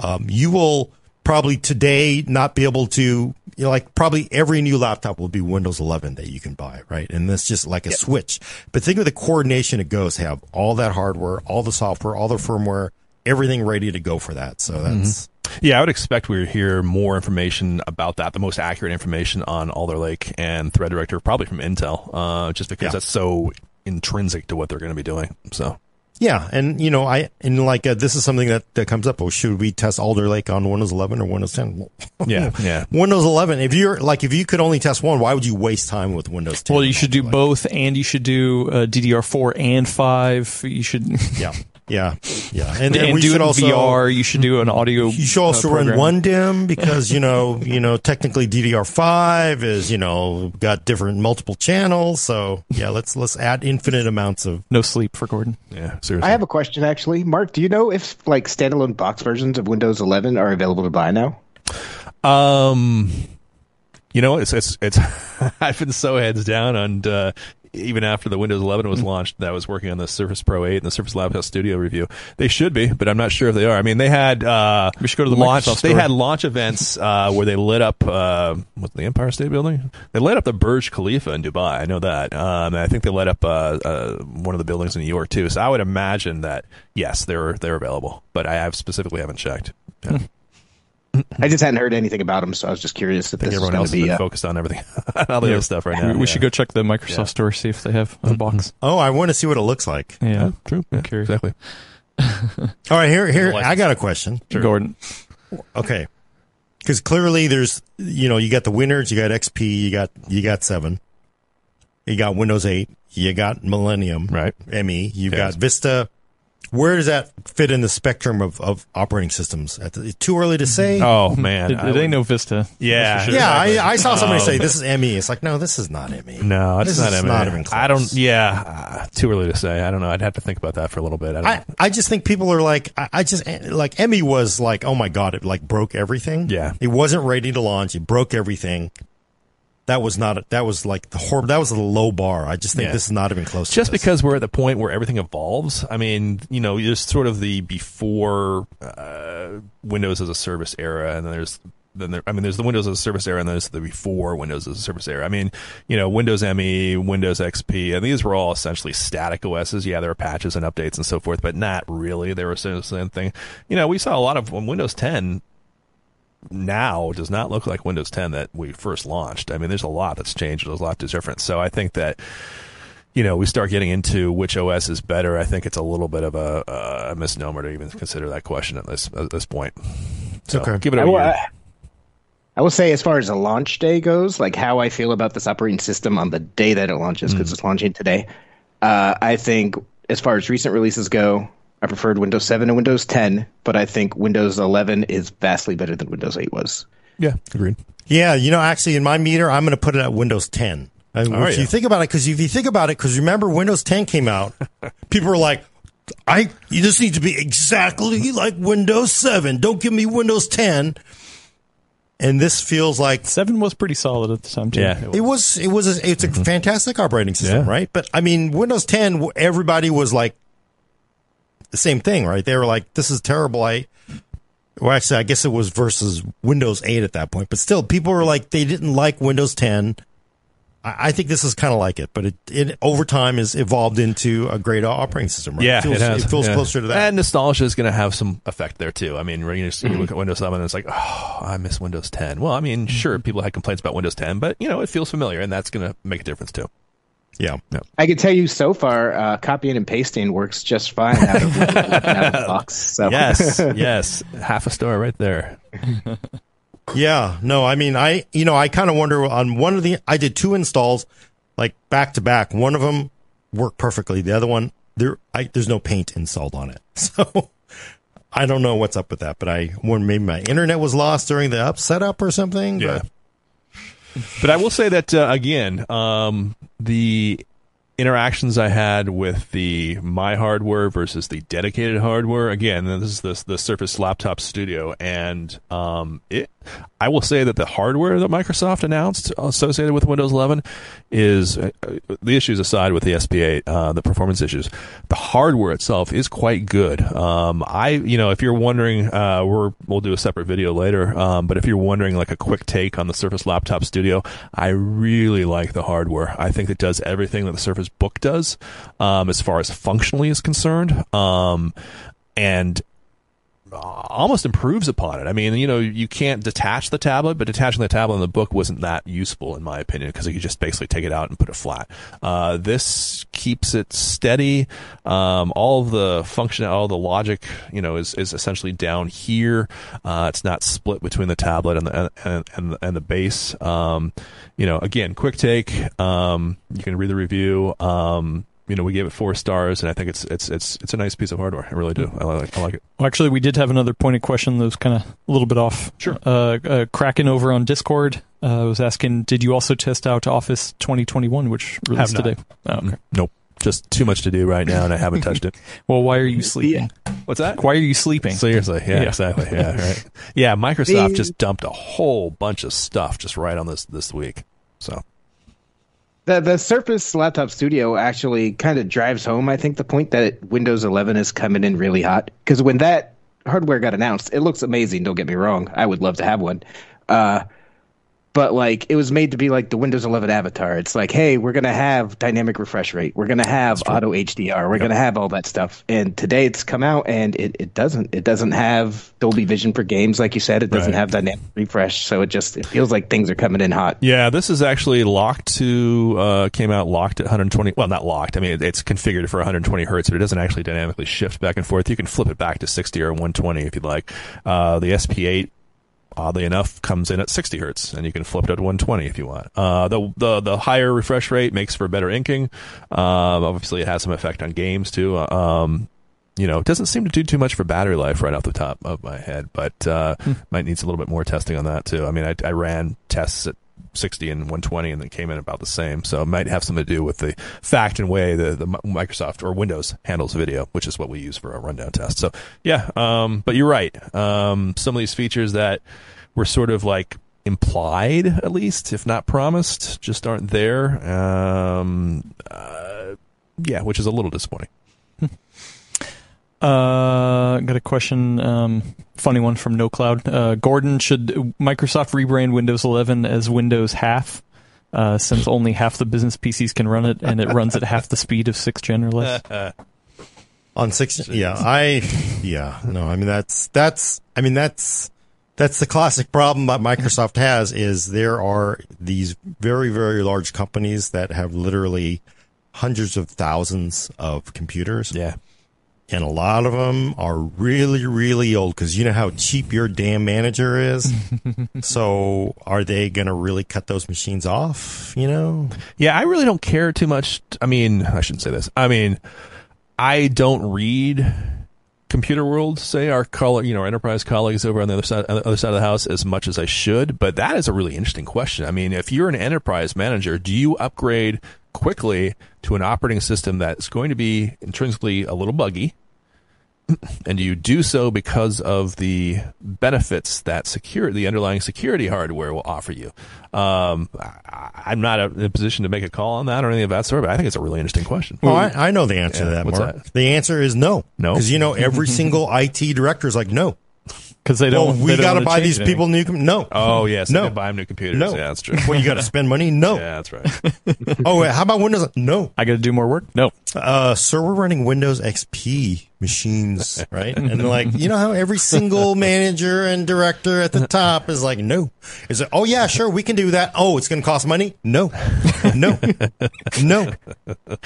um, you will probably today not be able to, you know, like probably every new laptop will be Windows 11 that you can buy, right? And that's just like a switch. But think of the coordination it goes have all that hardware, all the software, all the firmware, everything ready to go for that. So that's, Yeah, I would expect we would hear more information about that, the most accurate information on Alder Lake and Thread Director, probably from Intel, uh, just because Yeah. that's so intrinsic to what they're going to be doing. So, Yeah, and you know, I and like uh, this is something that that comes up. Oh, should we test Alder Lake on Windows 11 or Windows 10? Yeah, yeah. Windows 11. If you're like, if you could only test one, why would you waste time with Windows 10? Well, you should do both, and you should do uh, DDR4 and five. You should Yeah, yeah, yeah, and, and, then we do it should in also VR. You should do an audio. You should also uh, run one DIMM because you know, you know, technically DDR5 is you know got different multiple channels. So yeah, let's let's add infinite amounts of. No sleep for Gordon. Yeah, seriously. I have a question actually, Mark. Do you know if like standalone box versions of Windows 11 are available to buy now? Um, you know, it's it's it's. I've been so heads down on uh, even after the Windows 11 was launched. That was working on the Surface Pro 8 and the Surface Laptop Studio review. They should be, but I'm not sure if they are. I mean, they had uh, We should go to the launch. They had launch events uh, where they lit up uh, what's the Empire State Building. They lit up the Burj Khalifa in Dubai. I know that. Um, and I think they lit up uh, uh, one of the buildings in New York too. So I would imagine that yes, they're they're available, but I have specifically haven't checked. Yeah. I just hadn't heard anything about them, so I was just curious if I think this everyone going else to has be. been Uh, focused on everything, all the other stuff right now. we, we Yeah. should go check the Microsoft Yeah. store see if they have a box. Oh, I want to see what it looks like. Yeah, Yeah, true. Yeah, curious. exactly. All right, here here. I got a question. Gordon. Okay. Because clearly there's, you know, you got the winners, you got XP, you got, you got seven, you got Windows 8, you got Millennium, Right. ME, you Yes. got Vista. Where does that fit in the spectrum of, of operating systems? At the, it's too early to say. Oh man, It, I it ain't no Vista. Yeah, yeah, I, I saw somebody Oh. say this is ME. It's like, no, this is not ME. No, it's this not. is MA. not even close. I don't. Yeah, uh, too early to say. I don't know. I'd have to think about that for a little bit. I don't. I, I just think people are like, I, I just, like, ME was like, oh my God, it like broke everything. Yeah. It wasn't ready to launch. It broke everything. That was not, that was like the horrible, that was the low bar. I just think Yeah. this is not even close just because we're at the point where everything evolves. I mean, you know, there's sort of the before uh, Windows as a service era, and then there's then there, I mean, there's the Windows as a service era, and then there's the before Windows as a service era. I mean, you know, Windows ME, Windows XP, and these were all essentially static OSs. Yeah, there were patches and updates and so forth, but not really. They were the same thing. You know, we saw a lot of Windows 10 now does not look like Windows 10 that we first launched. I mean, there's a lot that's changed. There's a lot that's different. So I think that, you know, we start getting into which OS is better. I think it's a little bit of a, a misnomer to even consider that question at this at this point. So Okay. give it a I, will, year. I, I will say, as far as a launch day goes, like how I feel about this operating system on the day that it launches, because it's launching today. Uh, I think, as far as recent releases go, I preferred Windows 7 and Windows 10, but I think Windows 11 is vastly better than Windows 8 was. yeah, agreed. Yeah, you know, actually, in my meter, I'm going to put it at Windows 10. And Oh, if yeah. you think about it, because if you think about it, because remember, Windows 10 came out, people were like, "I, you just need to be exactly like Windows 7. Don't give me Windows 10." And this feels like Seven was pretty solid at the time too. Yeah, it was. It was. A, it's a mm-hmm. fantastic operating system, Yeah. right? But I mean, Windows 10, everybody was like the same thing, right? They were like, "This is terrible." I well, actually, I guess it was versus Windows 8 at that point, but still, people were like, they didn't like Windows 10. I, I think this is kind of like it, but it, it over time has evolved into a great operating system. Right? Yeah, it feels, it, has. feels Yeah. closer to that. And nostalgia is going to have some effect there too. I mean, you, just, you look at Windows 7 and it's like, oh, I miss Windows 10. Well, I mean, sure, mm-hmm. people had complaints about Windows 10, but you know, it feels familiar, and that's going to make a difference too. Yeah. I can tell you so far, uh, copying and pasting works just fine out of, out of the box. So. Yes, yes, half a star right there. Yeah, no, I mean, I, you know, I kind of wonder on one of the, I did two installs, like back to back. One of them worked perfectly. The other one, there, I, there's no paint installed on it. So I don't know what's up with that, but I, when maybe my internet was lost during the up setup or something. Yeah. But But I will say that uh, again, um, the interactions I had with the my hardware versus the dedicated hardware. Again, this is the the Surface Laptop Studio, and um, it. I will say that the hardware that Microsoft announced associated with Windows 11 is uh, the issues aside with the SP8, uh, the performance issues. The hardware itself is quite good. Um, I, you know, if you're wondering, uh, we're, we'll do a separate video later. Um, but if you're wondering, like a quick take on the Surface Laptop Studio, I really like the hardware. I think it does everything that the Surface Book does, um, as far as functionally is concerned. Um, and almost improves upon it. I mean, you know, you can't detach the tablet, but detaching the tablet in the book wasn't that useful in my opinion because you just basically take it out and put it flat. Uh, this keeps it steady. Um, all the function, all the logic, you know, is, is essentially down here. Uh, it's not split between the tablet and the and and, and the base. Um, you know, again, quick take. Um, you can read the review. Um, you know, we gave it four stars, and I think it's it's it's it's a nice piece of hardware. I really do. I like I like it. Well, actually, we did have another pointed question that was kind of a little bit off. Sure. Uh, uh, Kraken over on Discord uh, was asking, did you also test out Office 2021, which released not. today? Oh, okay. Nope. Just too much to do right now, and I haven't touched it. Well, why are you sleeping? What's that? Why are you sleeping? Seriously, yeah, Yeah. exactly, yeah, right. Yeah, Microsoft just dumped a whole bunch of stuff just right on this this week. So The the Surface Laptop Studio actually kind of drives home, I think, the point that Windows 11 is coming in really hot. Because when that hardware got announced, it looks amazing. Don't get me wrong; I would love to have one. Uh, but like, it was made to be like the Windows 11 avatar. It's like, hey, we're gonna have dynamic refresh rate, we're gonna have auto HDR, we're gonna have all that stuff. And today it's come out, and it, it doesn't. It doesn't have Dolby Vision for games, like you said. It doesn't Right. have dynamic refresh, so it just it feels like things are coming in hot. yeah, this is actually locked to uh, came out locked at 120. Well, not locked. I mean, it- it's configured for 120 hertz, but it doesn't actually dynamically shift back and forth. You can flip it back to 60 or 120 if you'd like. Uh, the SP8 oddly enough, comes in at 60 hertz, and you can flip it up to 120 if you want. Uh, the the the higher refresh rate makes for better inking. Um, obviously, it has some effect on games too. Um, you know, it doesn't seem to do too much for battery life right off the top of my head, but uh, might need a little bit more testing on that too. I mean, I, I ran tests at 60 and 120 and then came in about the same. So it might have something to do with the fact and way the, the Microsoft or Windows handles video, which is what we use for a rundown test. So yeah, um, but you're right. Um, some of these features that were sort of like implied, at least, if not promised, just aren't there. Um, uh, yeah, which is a little disappointing. Uh, got a question. Um, funny one from No Cloud. Uh, Gordon, should Microsoft rebrand Windows 11 as Windows half? Uh, since only half the business PCs can run it, and it runs at half the speed of sixth gen or less. on six yeah i yeah no i mean that's that's i mean that's that's the classic problem that microsoft has is there are these very very large companies that have literally hundreds of thousands of computers Yeah. And a lot of them are really really old because you know how cheap your damn manager is so are they going to really cut those machines off you know Yeah, I really don't care too much. I mean, I shouldn't say this. I mean, I don't read Computerworld, say our colleague, you know, our enterprise colleagues over on the other side, on the other side of the house, as much as I should. But that is a really interesting question. I mean, if you're an enterprise manager, do you upgrade quickly to an operating system that's going to be intrinsically a little buggy? And you do so because of the benefits that secure the underlying security hardware will offer you? Um, I, I'm not in a position to make a call on that or anything of that sort, but I think it's a really interesting question. Well, I, I know the answer Yeah, to that, Mark. that? The answer is no. No? Because, you know, every single IT director is like, no. Because they don't. we got to buy these anything. people new. Com- no. Oh yes, No. no. buy them new computers. No. Yeah, that's true. Well, you got to spend money. No. yeah, that's right. Oh, wait, how about Windows? No. I got to do more work. No, Uh, sir, we're running Windows XP machines, right? And like, you know how every single manager and director at the top is like, no. Is it? Oh yeah, sure, we can do that. Oh, it's going to cost money? No, no, no.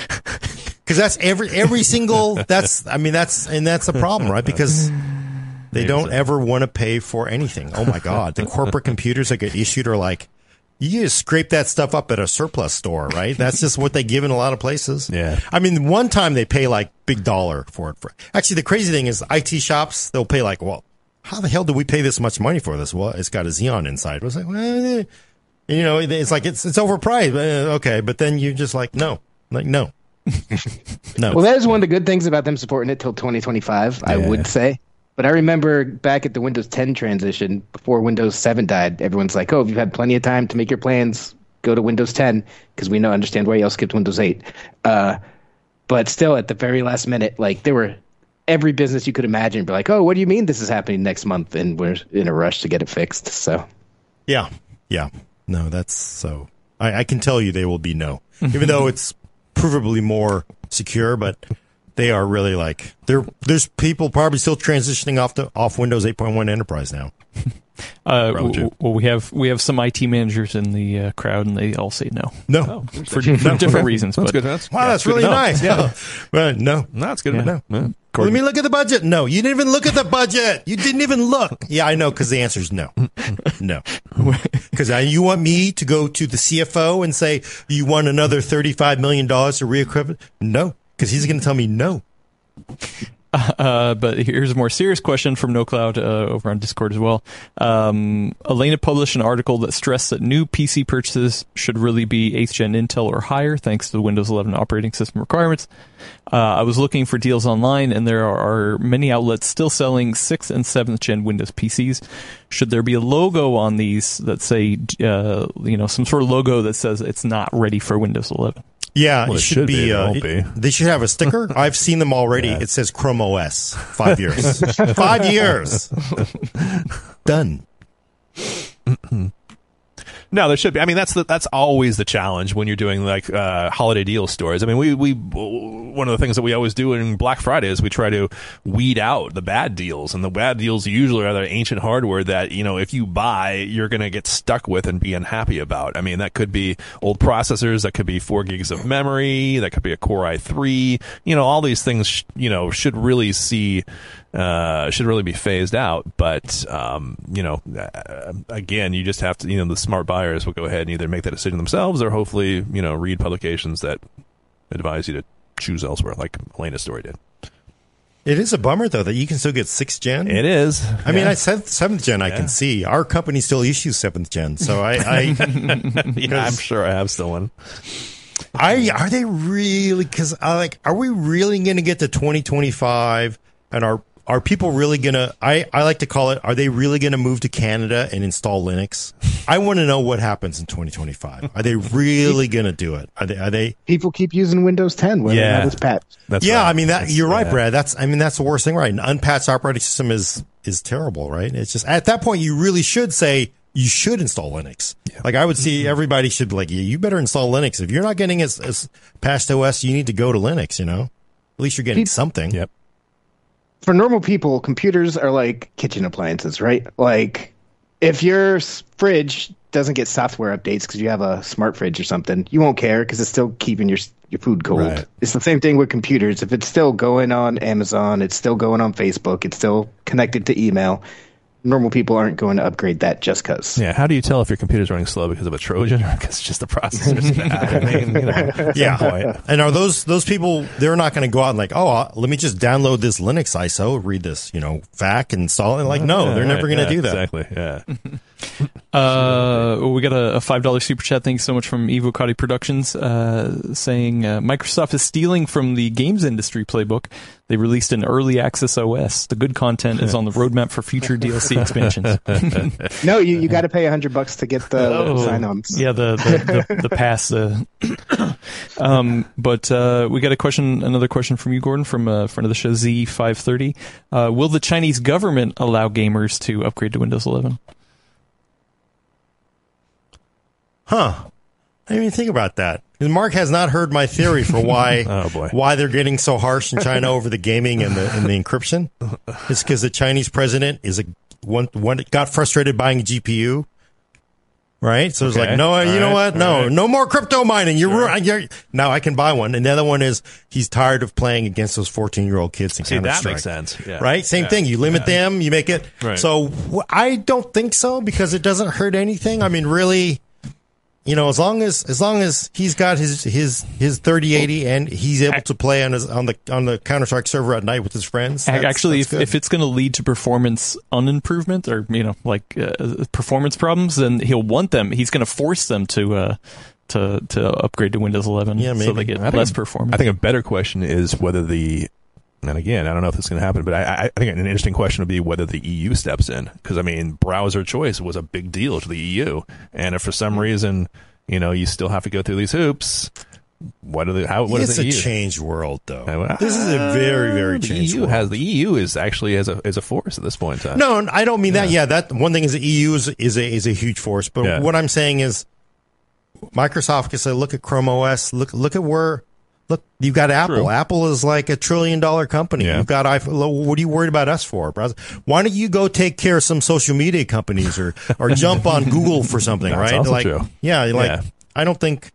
Because that's every every single. That's I mean that's and that's a problem, right? Because they don't ever want to pay for anything. Oh my god, the corporate computers that get issued are like. You just scrape that stuff up at a surplus store, right? That's just what they give in a lot of places. Yeah. I mean, one time they pay like big dollar for it. For actually, the crazy thing is, IT shops they'll pay like, well, how the hell do we pay this much money for this? Well, it's got a Xeon inside. It was like, well, eh. you know, it's like it's it's overpriced. Uh, okay, but then you just like no, like no, no. Well, that is one of the good things about them supporting it till 2025, I would say. But I remember back at the Windows 10 transition, before Windows 7 died, everyone's like, "Oh, if you've had plenty of time to make your plans, go to Windows 10," because we know understand why y'all skipped Windows 8. Uh, but still, at the very last minute, like there were every business you could imagine, be like, "Oh, what do you mean this is happening next month?" And we're in a rush to get it fixed. So Yeah, yeah. No, that's so. I, I can tell you they will be no, even though it's provably more secure. But they are really like there. There's people probably still transitioning off the off Windows 8.1 Enterprise now. uh, w- well, we have we have some IT managers in the uh, crowd, and they all say no No, for, for different reasons. That's but good. That's, wow, yeah, that's good really know. nice. Yeah, but no. No, that's good. Yeah. No, no. Let me look at the budget. No, you didn't even look at the budget. You didn't even look. Yeah, I know because the answer is no, no. Because you want me to go to the CFO and say you want another thirty-five million dollars to re-equip it? No, because he's going to tell me no. Uh, but here's a more serious question from NoCloud uh, over on Discord as well. Um, Alaina published an article that stressed that new PC purchases should really be 8th gen Intel or higher, thanks to the Windows 11 operating system requirements. Uh, I was looking for deals online, and there are many outlets still selling 6th and 7th gen Windows PCs. Should there be a logo on these that say, uh, you know, some sort of logo that says it's not ready for Windows 11? Yeah, Well, it it should, should be. be, uh, it- be. They should have a sticker. I've seen them already. It says Chrome OS. Five years. Five years. Done. No, there should be. I mean, that's the, that's always the challenge when you're doing like uh, holiday deal stores. I mean, we we one of the things that we always do in Black Friday is we try to weed out the bad deals, and the bad deals usually are the ancient hardware that you know if you buy, you're going to get stuck with and be unhappy about. I mean, that could be old processors, that could be four gigs of memory, that could be a Core i3. You know, all these things sh- you know should really see uh, should really be phased out. But um, you know, uh, again, you just have to. You know, the smart buyers will go ahead and either make that decision themselves, or hopefully, you know, read publications that advise you to choose elsewhere, like Alaina's story did. It is a bummer though that you can still get sixth gen. It is. I mean, I said seventh gen. I can see our company still issues seventh gen. So I, I, yeah, I'm sure I have still one. I are they really? Because I like, are we really going to get to 2025? And are are people really going to? I I like to call it. Are they really going to move to Canada and install Linux? I want to know what happens in 2025. Are they really going to do it? Are they? Are they? people keep using Windows 10 when Yeah. yeah. have this patch. That's yeah, right. I mean that That's- you're right, yeah. Brad. That's I mean that's the worst thing, right? An unpatched operating system is is terrible, right? It's just at that point you really should say you should install Linux. Like I would see mm-hmm. everybody should be like yeah, you better install Linux. If you're not getting as, as patched OS, you need to go to Linux. You know, at least you're getting Peop- something. Yep. For normal people, computers are like kitchen appliances, right? Like if your fridge doesn't get software updates because you have a smart fridge or something, you won't care because it's still keeping your your food cold. Right. It's the same thing with computers. If it's still going on Amazon, it's still going on Facebook, it's still connected to email. Normal people aren't going to upgrade that just because. Yeah, how do you tell if your computer's running slow because of a Trojan or because just the processor's bad? I mean, you know, Yeah. point. And are those those people? They're not going to go out and like, oh, uh, let me just download this Linux ISO, read this, you know, FAQ, and install it. Like, no, they're Yeah, never going to yeah, do that. Exactly. Yeah. Uh, we got a, a five dollar super chat. Thanks so much from Evo Cody Productions, uh, saying uh, Microsoft is stealing from the games industry playbook. They released an early access OS. The good content is on the roadmap for future DLC expansions. No, you, you got to pay a hundred bucks to get the Oh. sign-ons. Yeah, the the, the, the pass. Uh, um, but uh, we got a question, another question from you, Gordon, from uh, friend of the show Z five thirty. Uh, will the Chinese government allow gamers to upgrade to Windows 11? Huh. I didn't even think about that. Mark has not heard my theory for why Oh, why they're getting so harsh in China over the gaming and the and the encryption. It's because the Chinese president is a one one got frustrated buying a GPU. Right, so it's like, no, you All know right. what? No, right. no more crypto mining. You're, ru- you're now I can buy one. And the other one is he's tired of playing against those 14 year old kids. In See, that Counter-Strike. makes sense. Yeah. right? Same Yeah. thing. You limit them, you make it. Right. So I don't think so because it doesn't hurt anything. I mean, really, you know, as long as as long as he's got his his his 3080 and he's able to play on his on the on the Counter Strike server at night with his friends. that's- Actually, that's if, good. if it's going to lead to performance unimprovement or you know like uh, performance problems, then he'll want them. He's going to force them to uh, to to upgrade to Windows 11, Yeah, so they get I think- less performance. I think a better question is whether the, and again, I don't know if this is going to happen, but I, I I think an interesting question would be whether the EU steps in. Because, I mean, browser choice was a big deal to the EU. And if for some reason, you know, you still have to go through these hoops, what are the, how, what it's is the a EU? changed world, though. Uh, this is a very very the changed EU world. has the EU is actually as a as a force at this point in time. No, I don't mean that. Yeah, that one thing is the EU is is a is a huge force. But Yeah. what I'm saying is, Microsoft can say, look at Chrome OS. Look look at where. Look, you've got Apple. True. Apple is like a trillion dollar company. Yeah. You've got iPhone. What are you worried about us for? browser? Why don't you go take care of some social media companies or or jump on Google for something, right? like, true. yeah, like Yeah. I don't think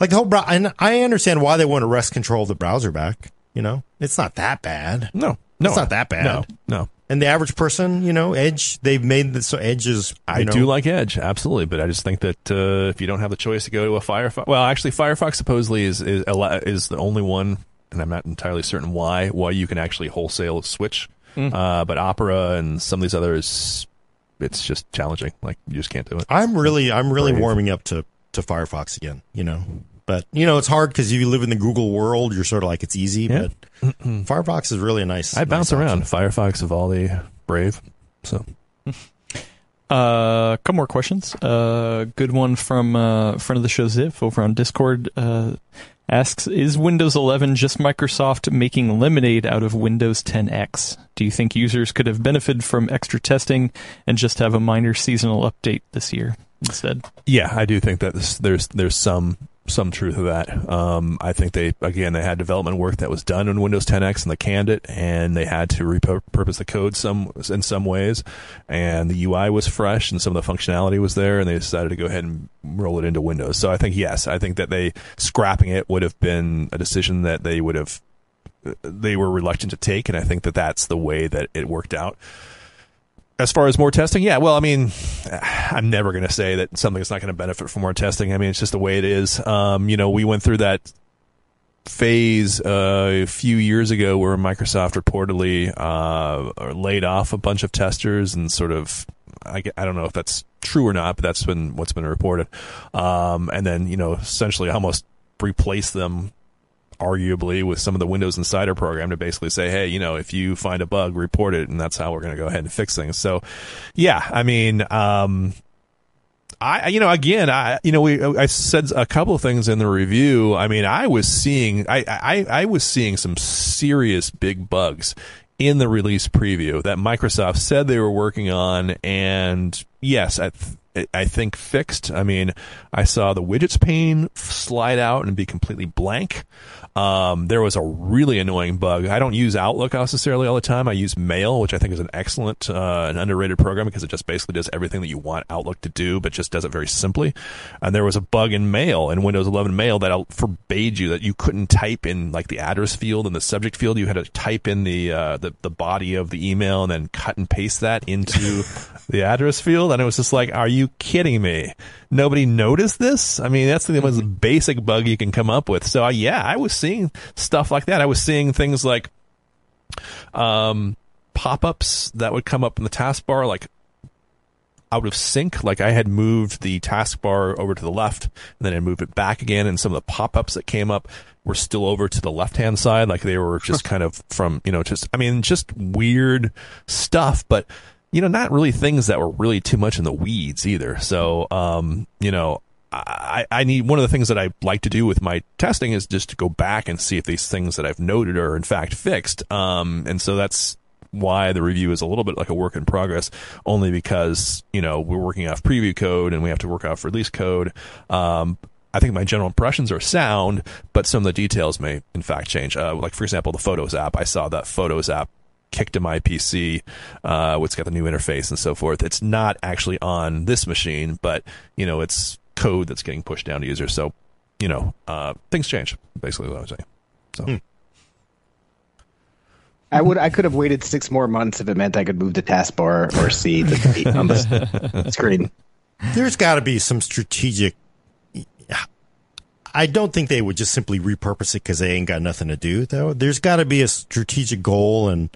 like the whole. Brow- and I understand why they want to wrest control of the browser back. You know, it's not that bad. no, no, It's not that bad. No, no. And the average person, you know, Edge, they've made this so Edge is. I know, do like Edge, absolutely, but I just think that uh, if you don't have the choice to go to a Firefox, well, actually, Firefox supposedly is is, is the only one, and I'm not entirely certain why why you can actually wholesale switch. Uh, but Opera and some of these others, it's just challenging. Like you just can't do it. I'm really, I'm really Brave. warming up to to Firefox again. You know, but you know, it's hard because you live in the Google world. You're sort of like it's easy, Yeah. but Firefox is really a nice. I bounce nice around option. Firefox, Vivaldi, Brave. So Uh, a couple more questions. Uh, good one from uh, friend of the show Ziv over on Discord. Uh, asks, is Windows 11 just Microsoft making lemonade out of Windows 10X? Do you think users could have benefited from extra testing and just have a minor seasonal update this year instead? Yeah, I do think that this, there's there's some some truth to that. Um, I think they again they had development work that was done in Windows 10X and they canned it, and they had to repurpose the code some in some ways, and the UI was fresh and some of the functionality was there, and they decided to go ahead and roll it into Windows. So I think yes, I think that they scrapping it would have been a decision that they would have they were reluctant to take, and I think that that's the way that it worked out. As far as more testing, yeah, well, I mean, I'm never going to say that something's not going to benefit from more testing. I mean, it's just the way it is. Um, you know, we went through that phase uh, a few years ago where Microsoft reportedly uh, laid off a bunch of testers and sort of. I, I don't know if that's true or not, but that's been what's been reported. Um, and then you know, essentially, almost replace them arguably with some of the Windows Insider program to basically say, hey, you know, if you find a bug, report it, and that's how we're going to go ahead and fix things. So, yeah, I mean, um, I, you know, again, I, you know, we, I said a couple of things in the review. I mean, I was seeing, I, I, I was seeing some serious big bugs in the release preview that Microsoft said they were working on, and yes, I, I think fixed. I mean, I saw the widgets pane slide out and be completely blank. Um, there was a really annoying bug. I don't use Outlook necessarily all the time. I use Mail, which I think is an excellent, uh, an underrated program because it just basically does everything that you want Outlook to do, but just does it very simply. And there was a bug in Mail, in Windows 11 Mail, that forbade you that you couldn't type in like the address field and the subject field. You had to type in the, uh, the, the body of the email and then cut and paste that into the address field. And it was just like, are you kidding me? Nobody noticed this? I mean, that's the most basic bug you can come up with. So, uh, yeah, I was seeing stuff like that. I was seeing things like um, pop ups that would come up in the taskbar, like out of sync. Like I had moved the taskbar over to the left, and then I moved it back again, and some of the pop-ups that came up were still over to the left-hand side. Like they were just kind of from you know just I mean just weird stuff, but you know not really things that were really too much in the weeds either. So um, you know I, I need one of the things that I like to do with my testing is just to go back and see if these things that I've noted are in fact fixed. Um, and so that's why the review is a little bit like a work in progress, only because you know we're working off preview code and we have to work off release code. Um, I think my general impressions are sound, but some of the details may in fact change. Uh, like for example, the Photos app. I saw that Photos app kicked to my PC. Uh, it's got the new interface and so forth. It's not actually on this machine, but you know it's code that's getting pushed down to users. So, you know, uh, things change. Basically, what I'm saying. So. Hmm. I would. I could have waited six more months if it meant I could move the taskbar or see the on the screen. There's got to be some strategic. I don't think they would just simply repurpose it because they ain't got nothing to do. Though there's got to be a strategic goal and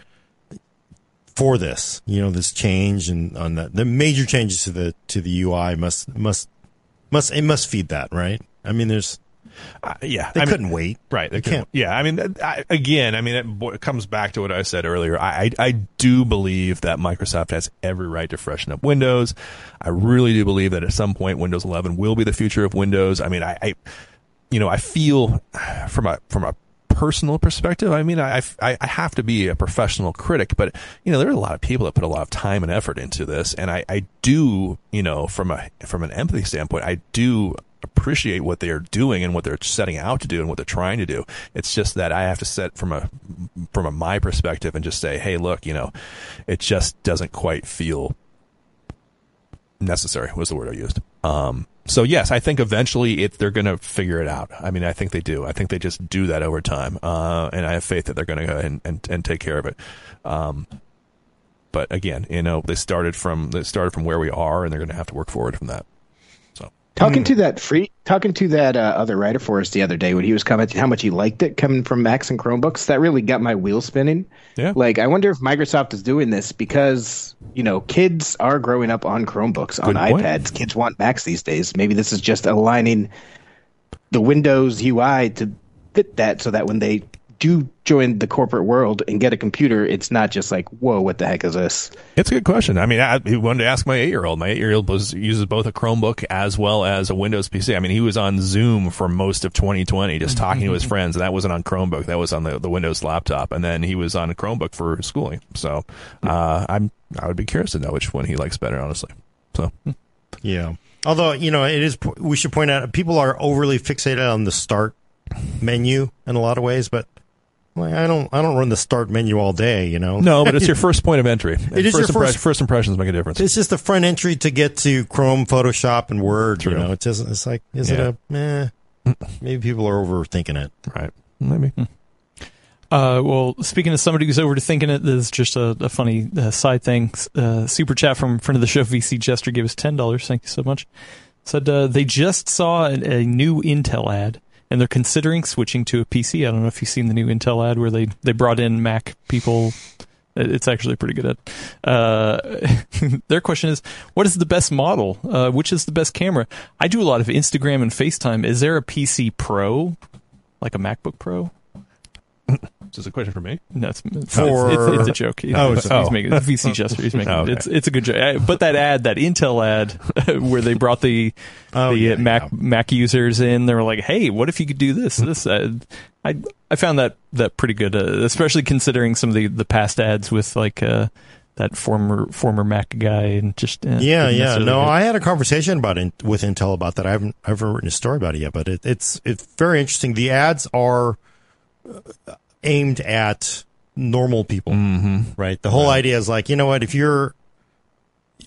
for this, you know, this change and on the, the major changes to the to the UI must must must it must feed that, right? I mean, there's uh, yeah, they I couldn't mean, wait. Right, they can't. Yeah, I mean, I, again, I mean, it, it, comes back to what I said earlier. I, I, I do believe that Microsoft has every right to freshen up Windows. I really do believe that at some point Windows 11 will be the future of Windows. I mean, I, I you know, I feel from a from a personal perspective, I mean, I, I, I have to be a professional critic, but you know, there are a lot of people that put a lot of time and effort into this, and I, I do, you know, from a from an empathy standpoint, I do appreciate what they are doing and what they're setting out to do and what they're trying to do. It's just that I have to set from a from a my perspective and just say, hey, look, you know, it just doesn't quite feel necessary. Was the word I used. Um, so yes, I think eventually it, they're going to figure it out. I mean, I think they do. I think they just do that over time, uh, and I have faith that they're going to go and, and, and take care of it. Um, but again, you know, they started from they started from where we are, and they're going to have to work forward from that. Talking to that free, talking to that uh, other writer for us the other day when he was commenting how much he liked it coming from Macs and Chromebooks, that really got my wheel spinning. Yeah. Like, I wonder if Microsoft is doing this because you know kids are growing up on Chromebooks, on point. iPads. Kids want Macs these days. Maybe this is just aligning the Windows UI to fit that, so that when they do join the corporate world and get a computer, it's not just like, whoa, what the heck is this? It's a good question. I mean, I, I wanted to ask my eight year old. My eight year old uses both a Chromebook as well as a Windows PC. I mean, he was on Zoom for most of 2020, just mm-hmm. talking to his friends, and that wasn't on Chromebook. That was on the, the Windows laptop, and then he was on a Chromebook for schooling. So, mm. uh, I'm I would be curious to know which one he likes better, honestly. So, hmm. yeah. Although you know, it is we should point out people are overly fixated on the start menu in a lot of ways, but like, I don't I don't run the start menu all day, you know. No, but it's your first point of entry. It is first your first- first impressions make a difference. It's just the front entry to get to Chrome, Photoshop, and Word. True. You know, it doesn't. It's like, is Yeah. it a? Eh, maybe people are overthinking it. right? Maybe. Uh, well, speaking of somebody who's overthinking it, this is just a, a funny uh, side thing. Uh, super chat from friend of the show, VC Jester, gave us ten dollars. Thank you so much. Said uh, they just saw a, a new Intel ad, and they're considering switching to a PC. I don't know if you've seen the new Intel ad where they they brought in Mac people. It's actually pretty good ad. Uh, their question is, what is the best model? Uh, which is the best camera? I do a lot of Instagram and FaceTime. Is there a PC Pro, like a MacBook Pro? Is this a question for me? No, it's, it's, For- it's, it's a joke. He's, Oh, it's a- he's making it's VC Jester. He's making Oh, okay. it's it's a good joke. But that ad, that Intel ad, where they brought the Oh, the yeah, uh, Mac yeah. Mac users in, they were like, "Hey, what if you could do this?" This uh, I I found that that pretty good, uh, especially considering some of the the past ads with like uh, that former former Mac guy and just uh, Yeah, yeah. No, hit. I had a conversation about it with Intel about that. I haven't, I haven't written a story about it yet, but it, it's it's very interesting. The ads are uh, aimed at normal people, mm-hmm. right? The whole idea is like, you know what? If you're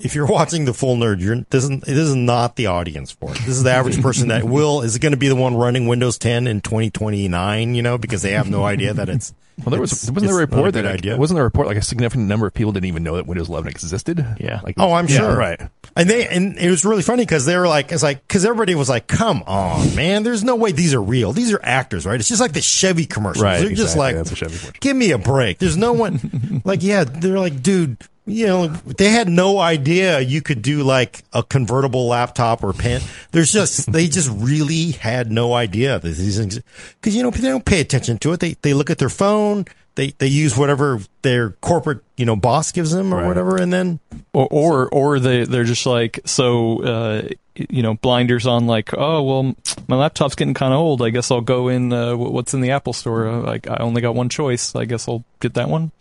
if you're watching the full nerd, you're this is this is not the audience for it. This is the average person that will is it going to be the one running Windows 10 in 2029. You know, because they have no idea that it's. Well, there was it's- wasn't there a report good that idea. wasn't there a report like a significant number of people didn't even know that Windows 11 existed? Yeah. Like, Oh, I'm yeah, sure. Right. And they and it was really funny because they were like, it's like because everybody was like, "Come on, man! There's no way these are real. These are actors, right? It's just like the Chevy commercials. Right, They're just exactly. like, That's a Chevy give me a break. There's no one like, yeah, they're like, dude, you know, they had no idea you could do like a convertible laptop or pen. There's just, they just really had no idea that these things, cause you know, they don't pay attention to it. They, they look at their phone. They, they use whatever their corporate, you know, boss gives them or Right. whatever. And then, or or, or they they're just like so uh, you know blinders on like oh well my laptop's getting kind of old I guess I'll go in uh, what's in the Apple store uh, like I only got one choice I guess I'll get that one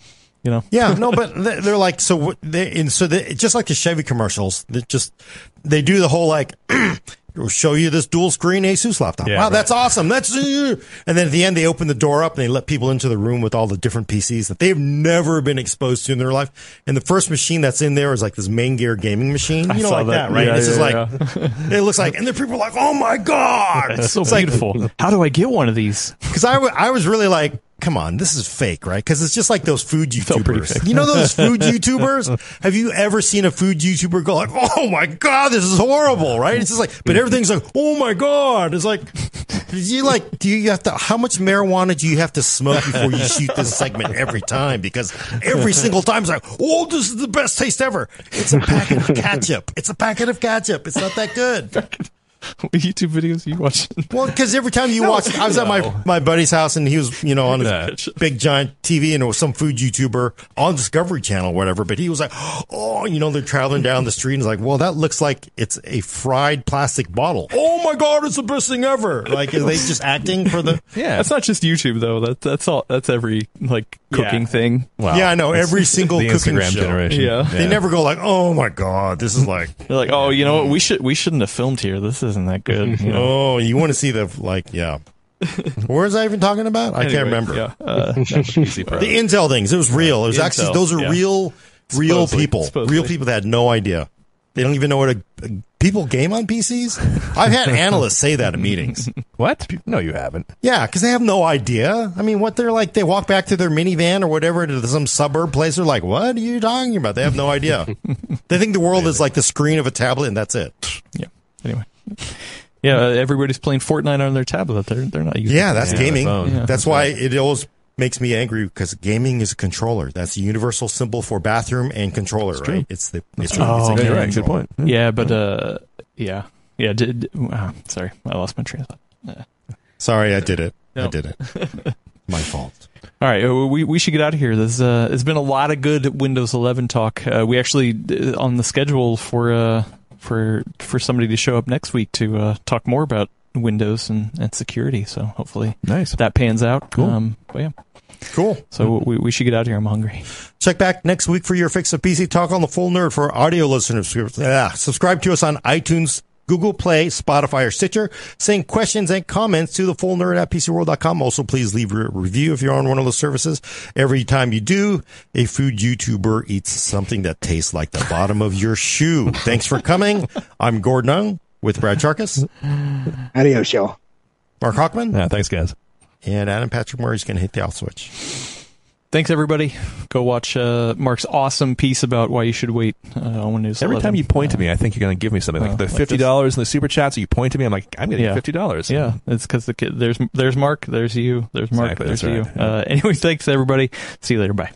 you know yeah, no, but they- they're like, so what they, and so they, just like the Chevy commercials, they just, they do the whole like, We'll show you this dual screen Asus laptop. Yeah, wow, right. that's awesome. That's and then at the end they open the door up and they let people into the room with all the different PCs that they've never been exposed to in their life. And the first machine that's in there is like this Maingear gaming machine. You know, saw like that, that. right? Yeah, it's just yeah, like it looks like, and then people are like, "Oh my god, it's so It's like- beautiful how do I get one of these because I, w- I was really like, come on, this is fake, right? Because it's just like those food YouTubers. You know those food YouTubers? Have you ever seen a food YouTuber go like, oh my God, this is horrible, right? It's just like, but everything's like, oh my God. It's like, you like, do you have to, how much marijuana do you have to smoke before you shoot this segment every time? Because every single time it's like, oh, this is the best taste ever. It's a packet of ketchup. It's a packet of ketchup. It's not that good. what YouTube videos you watch Well, because every time you watch, I was at my my buddy's house and he was, you know, on his Yeah. big giant TV and it was some food YouTuber on Discovery Channel, or whatever. But he was like, "Oh, you know, they're traveling down the street and it's like, well, that looks like it's a fried plastic bottle. Oh my god, it's the best thing ever! Like, are they just acting for the? Yeah. that's not just YouTube though that that's all that's every like cooking Yeah. thing Wow. Yeah, I know every single the cooking Instagram show. generation. Yeah. They never go like, oh my god, this is like, they're like oh you know what we should we shouldn't have filmed here this isn't that good you know oh, you want to see the like, yeah. Where was I even talking about? I can't Anyway, remember. yeah uh. The Intel things. It was real. It was actually Intel, those are yeah. real, real Supposedly, people. supposedly. Real people that had no idea. They don't even know what a- people game on PCs. I've had analysts say that in meetings. What? No, you haven't. Yeah, because they have no idea. I mean, what they're like, they walk back to their minivan or whatever to some suburb place. They're like, "What are you talking about?" They have no idea. they think the world is like the screen of a tablet, and that's it. yeah anyway yeah uh, everybody's playing Fortnite on their tablet they're they're not using Yeah, that's gaming. Yeah. That's why it always makes me angry because gaming is a controller. That's the universal symbol for bathroom and controller, right? It's the it's, a- Oh, it's a Yeah, right. Good point. Yeah, but uh, yeah, yeah. Did, uh, sorry, I lost my train of thought. Sorry, I did it. I did it. My fault. All right, uh, we we should get out of here. There's uh, there's been a lot of good Windows 11 talk. Uh, we actually uh, on the schedule for uh for for somebody to show up next week to uh, talk more about Windows and, and security. So hopefully Nice. that pans out. Cool. Um, but yeah, Cool. so we we should get out of here. I'm hungry. Check back next week for your fix of PC talk on the full nerd for audio listeners. Yeah, subscribe to us on iTunes, Google Play, Spotify, or Stitcher. Send questions and comments to the full nerd at PCWorld.com. Also, please leave a review if you're on one of those services. Every time you do, a food YouTuber eats something that tastes like the bottom of your shoe. Thanks for coming. I'm Gordon Ung with Brad Chacos, Adios, y'all. Mark Hachman, Yeah, thanks, guys. and Adam Patrick Murray's going to hit the off switch. Thanks everybody. Go watch uh, Mark's awesome piece about why you should wait uh, on. Every 11. time you point to me, I think you're going to give me something. Like Uh, the fifty dollars in the super chats, you point to me, I'm like, I'm getting Yeah. fifty dollars. Yeah, it's because the kid. There's there's Mark. There's you. There's Mark. Exactly, there's you. right. Uh, anyway, thanks everybody. See you later. Bye.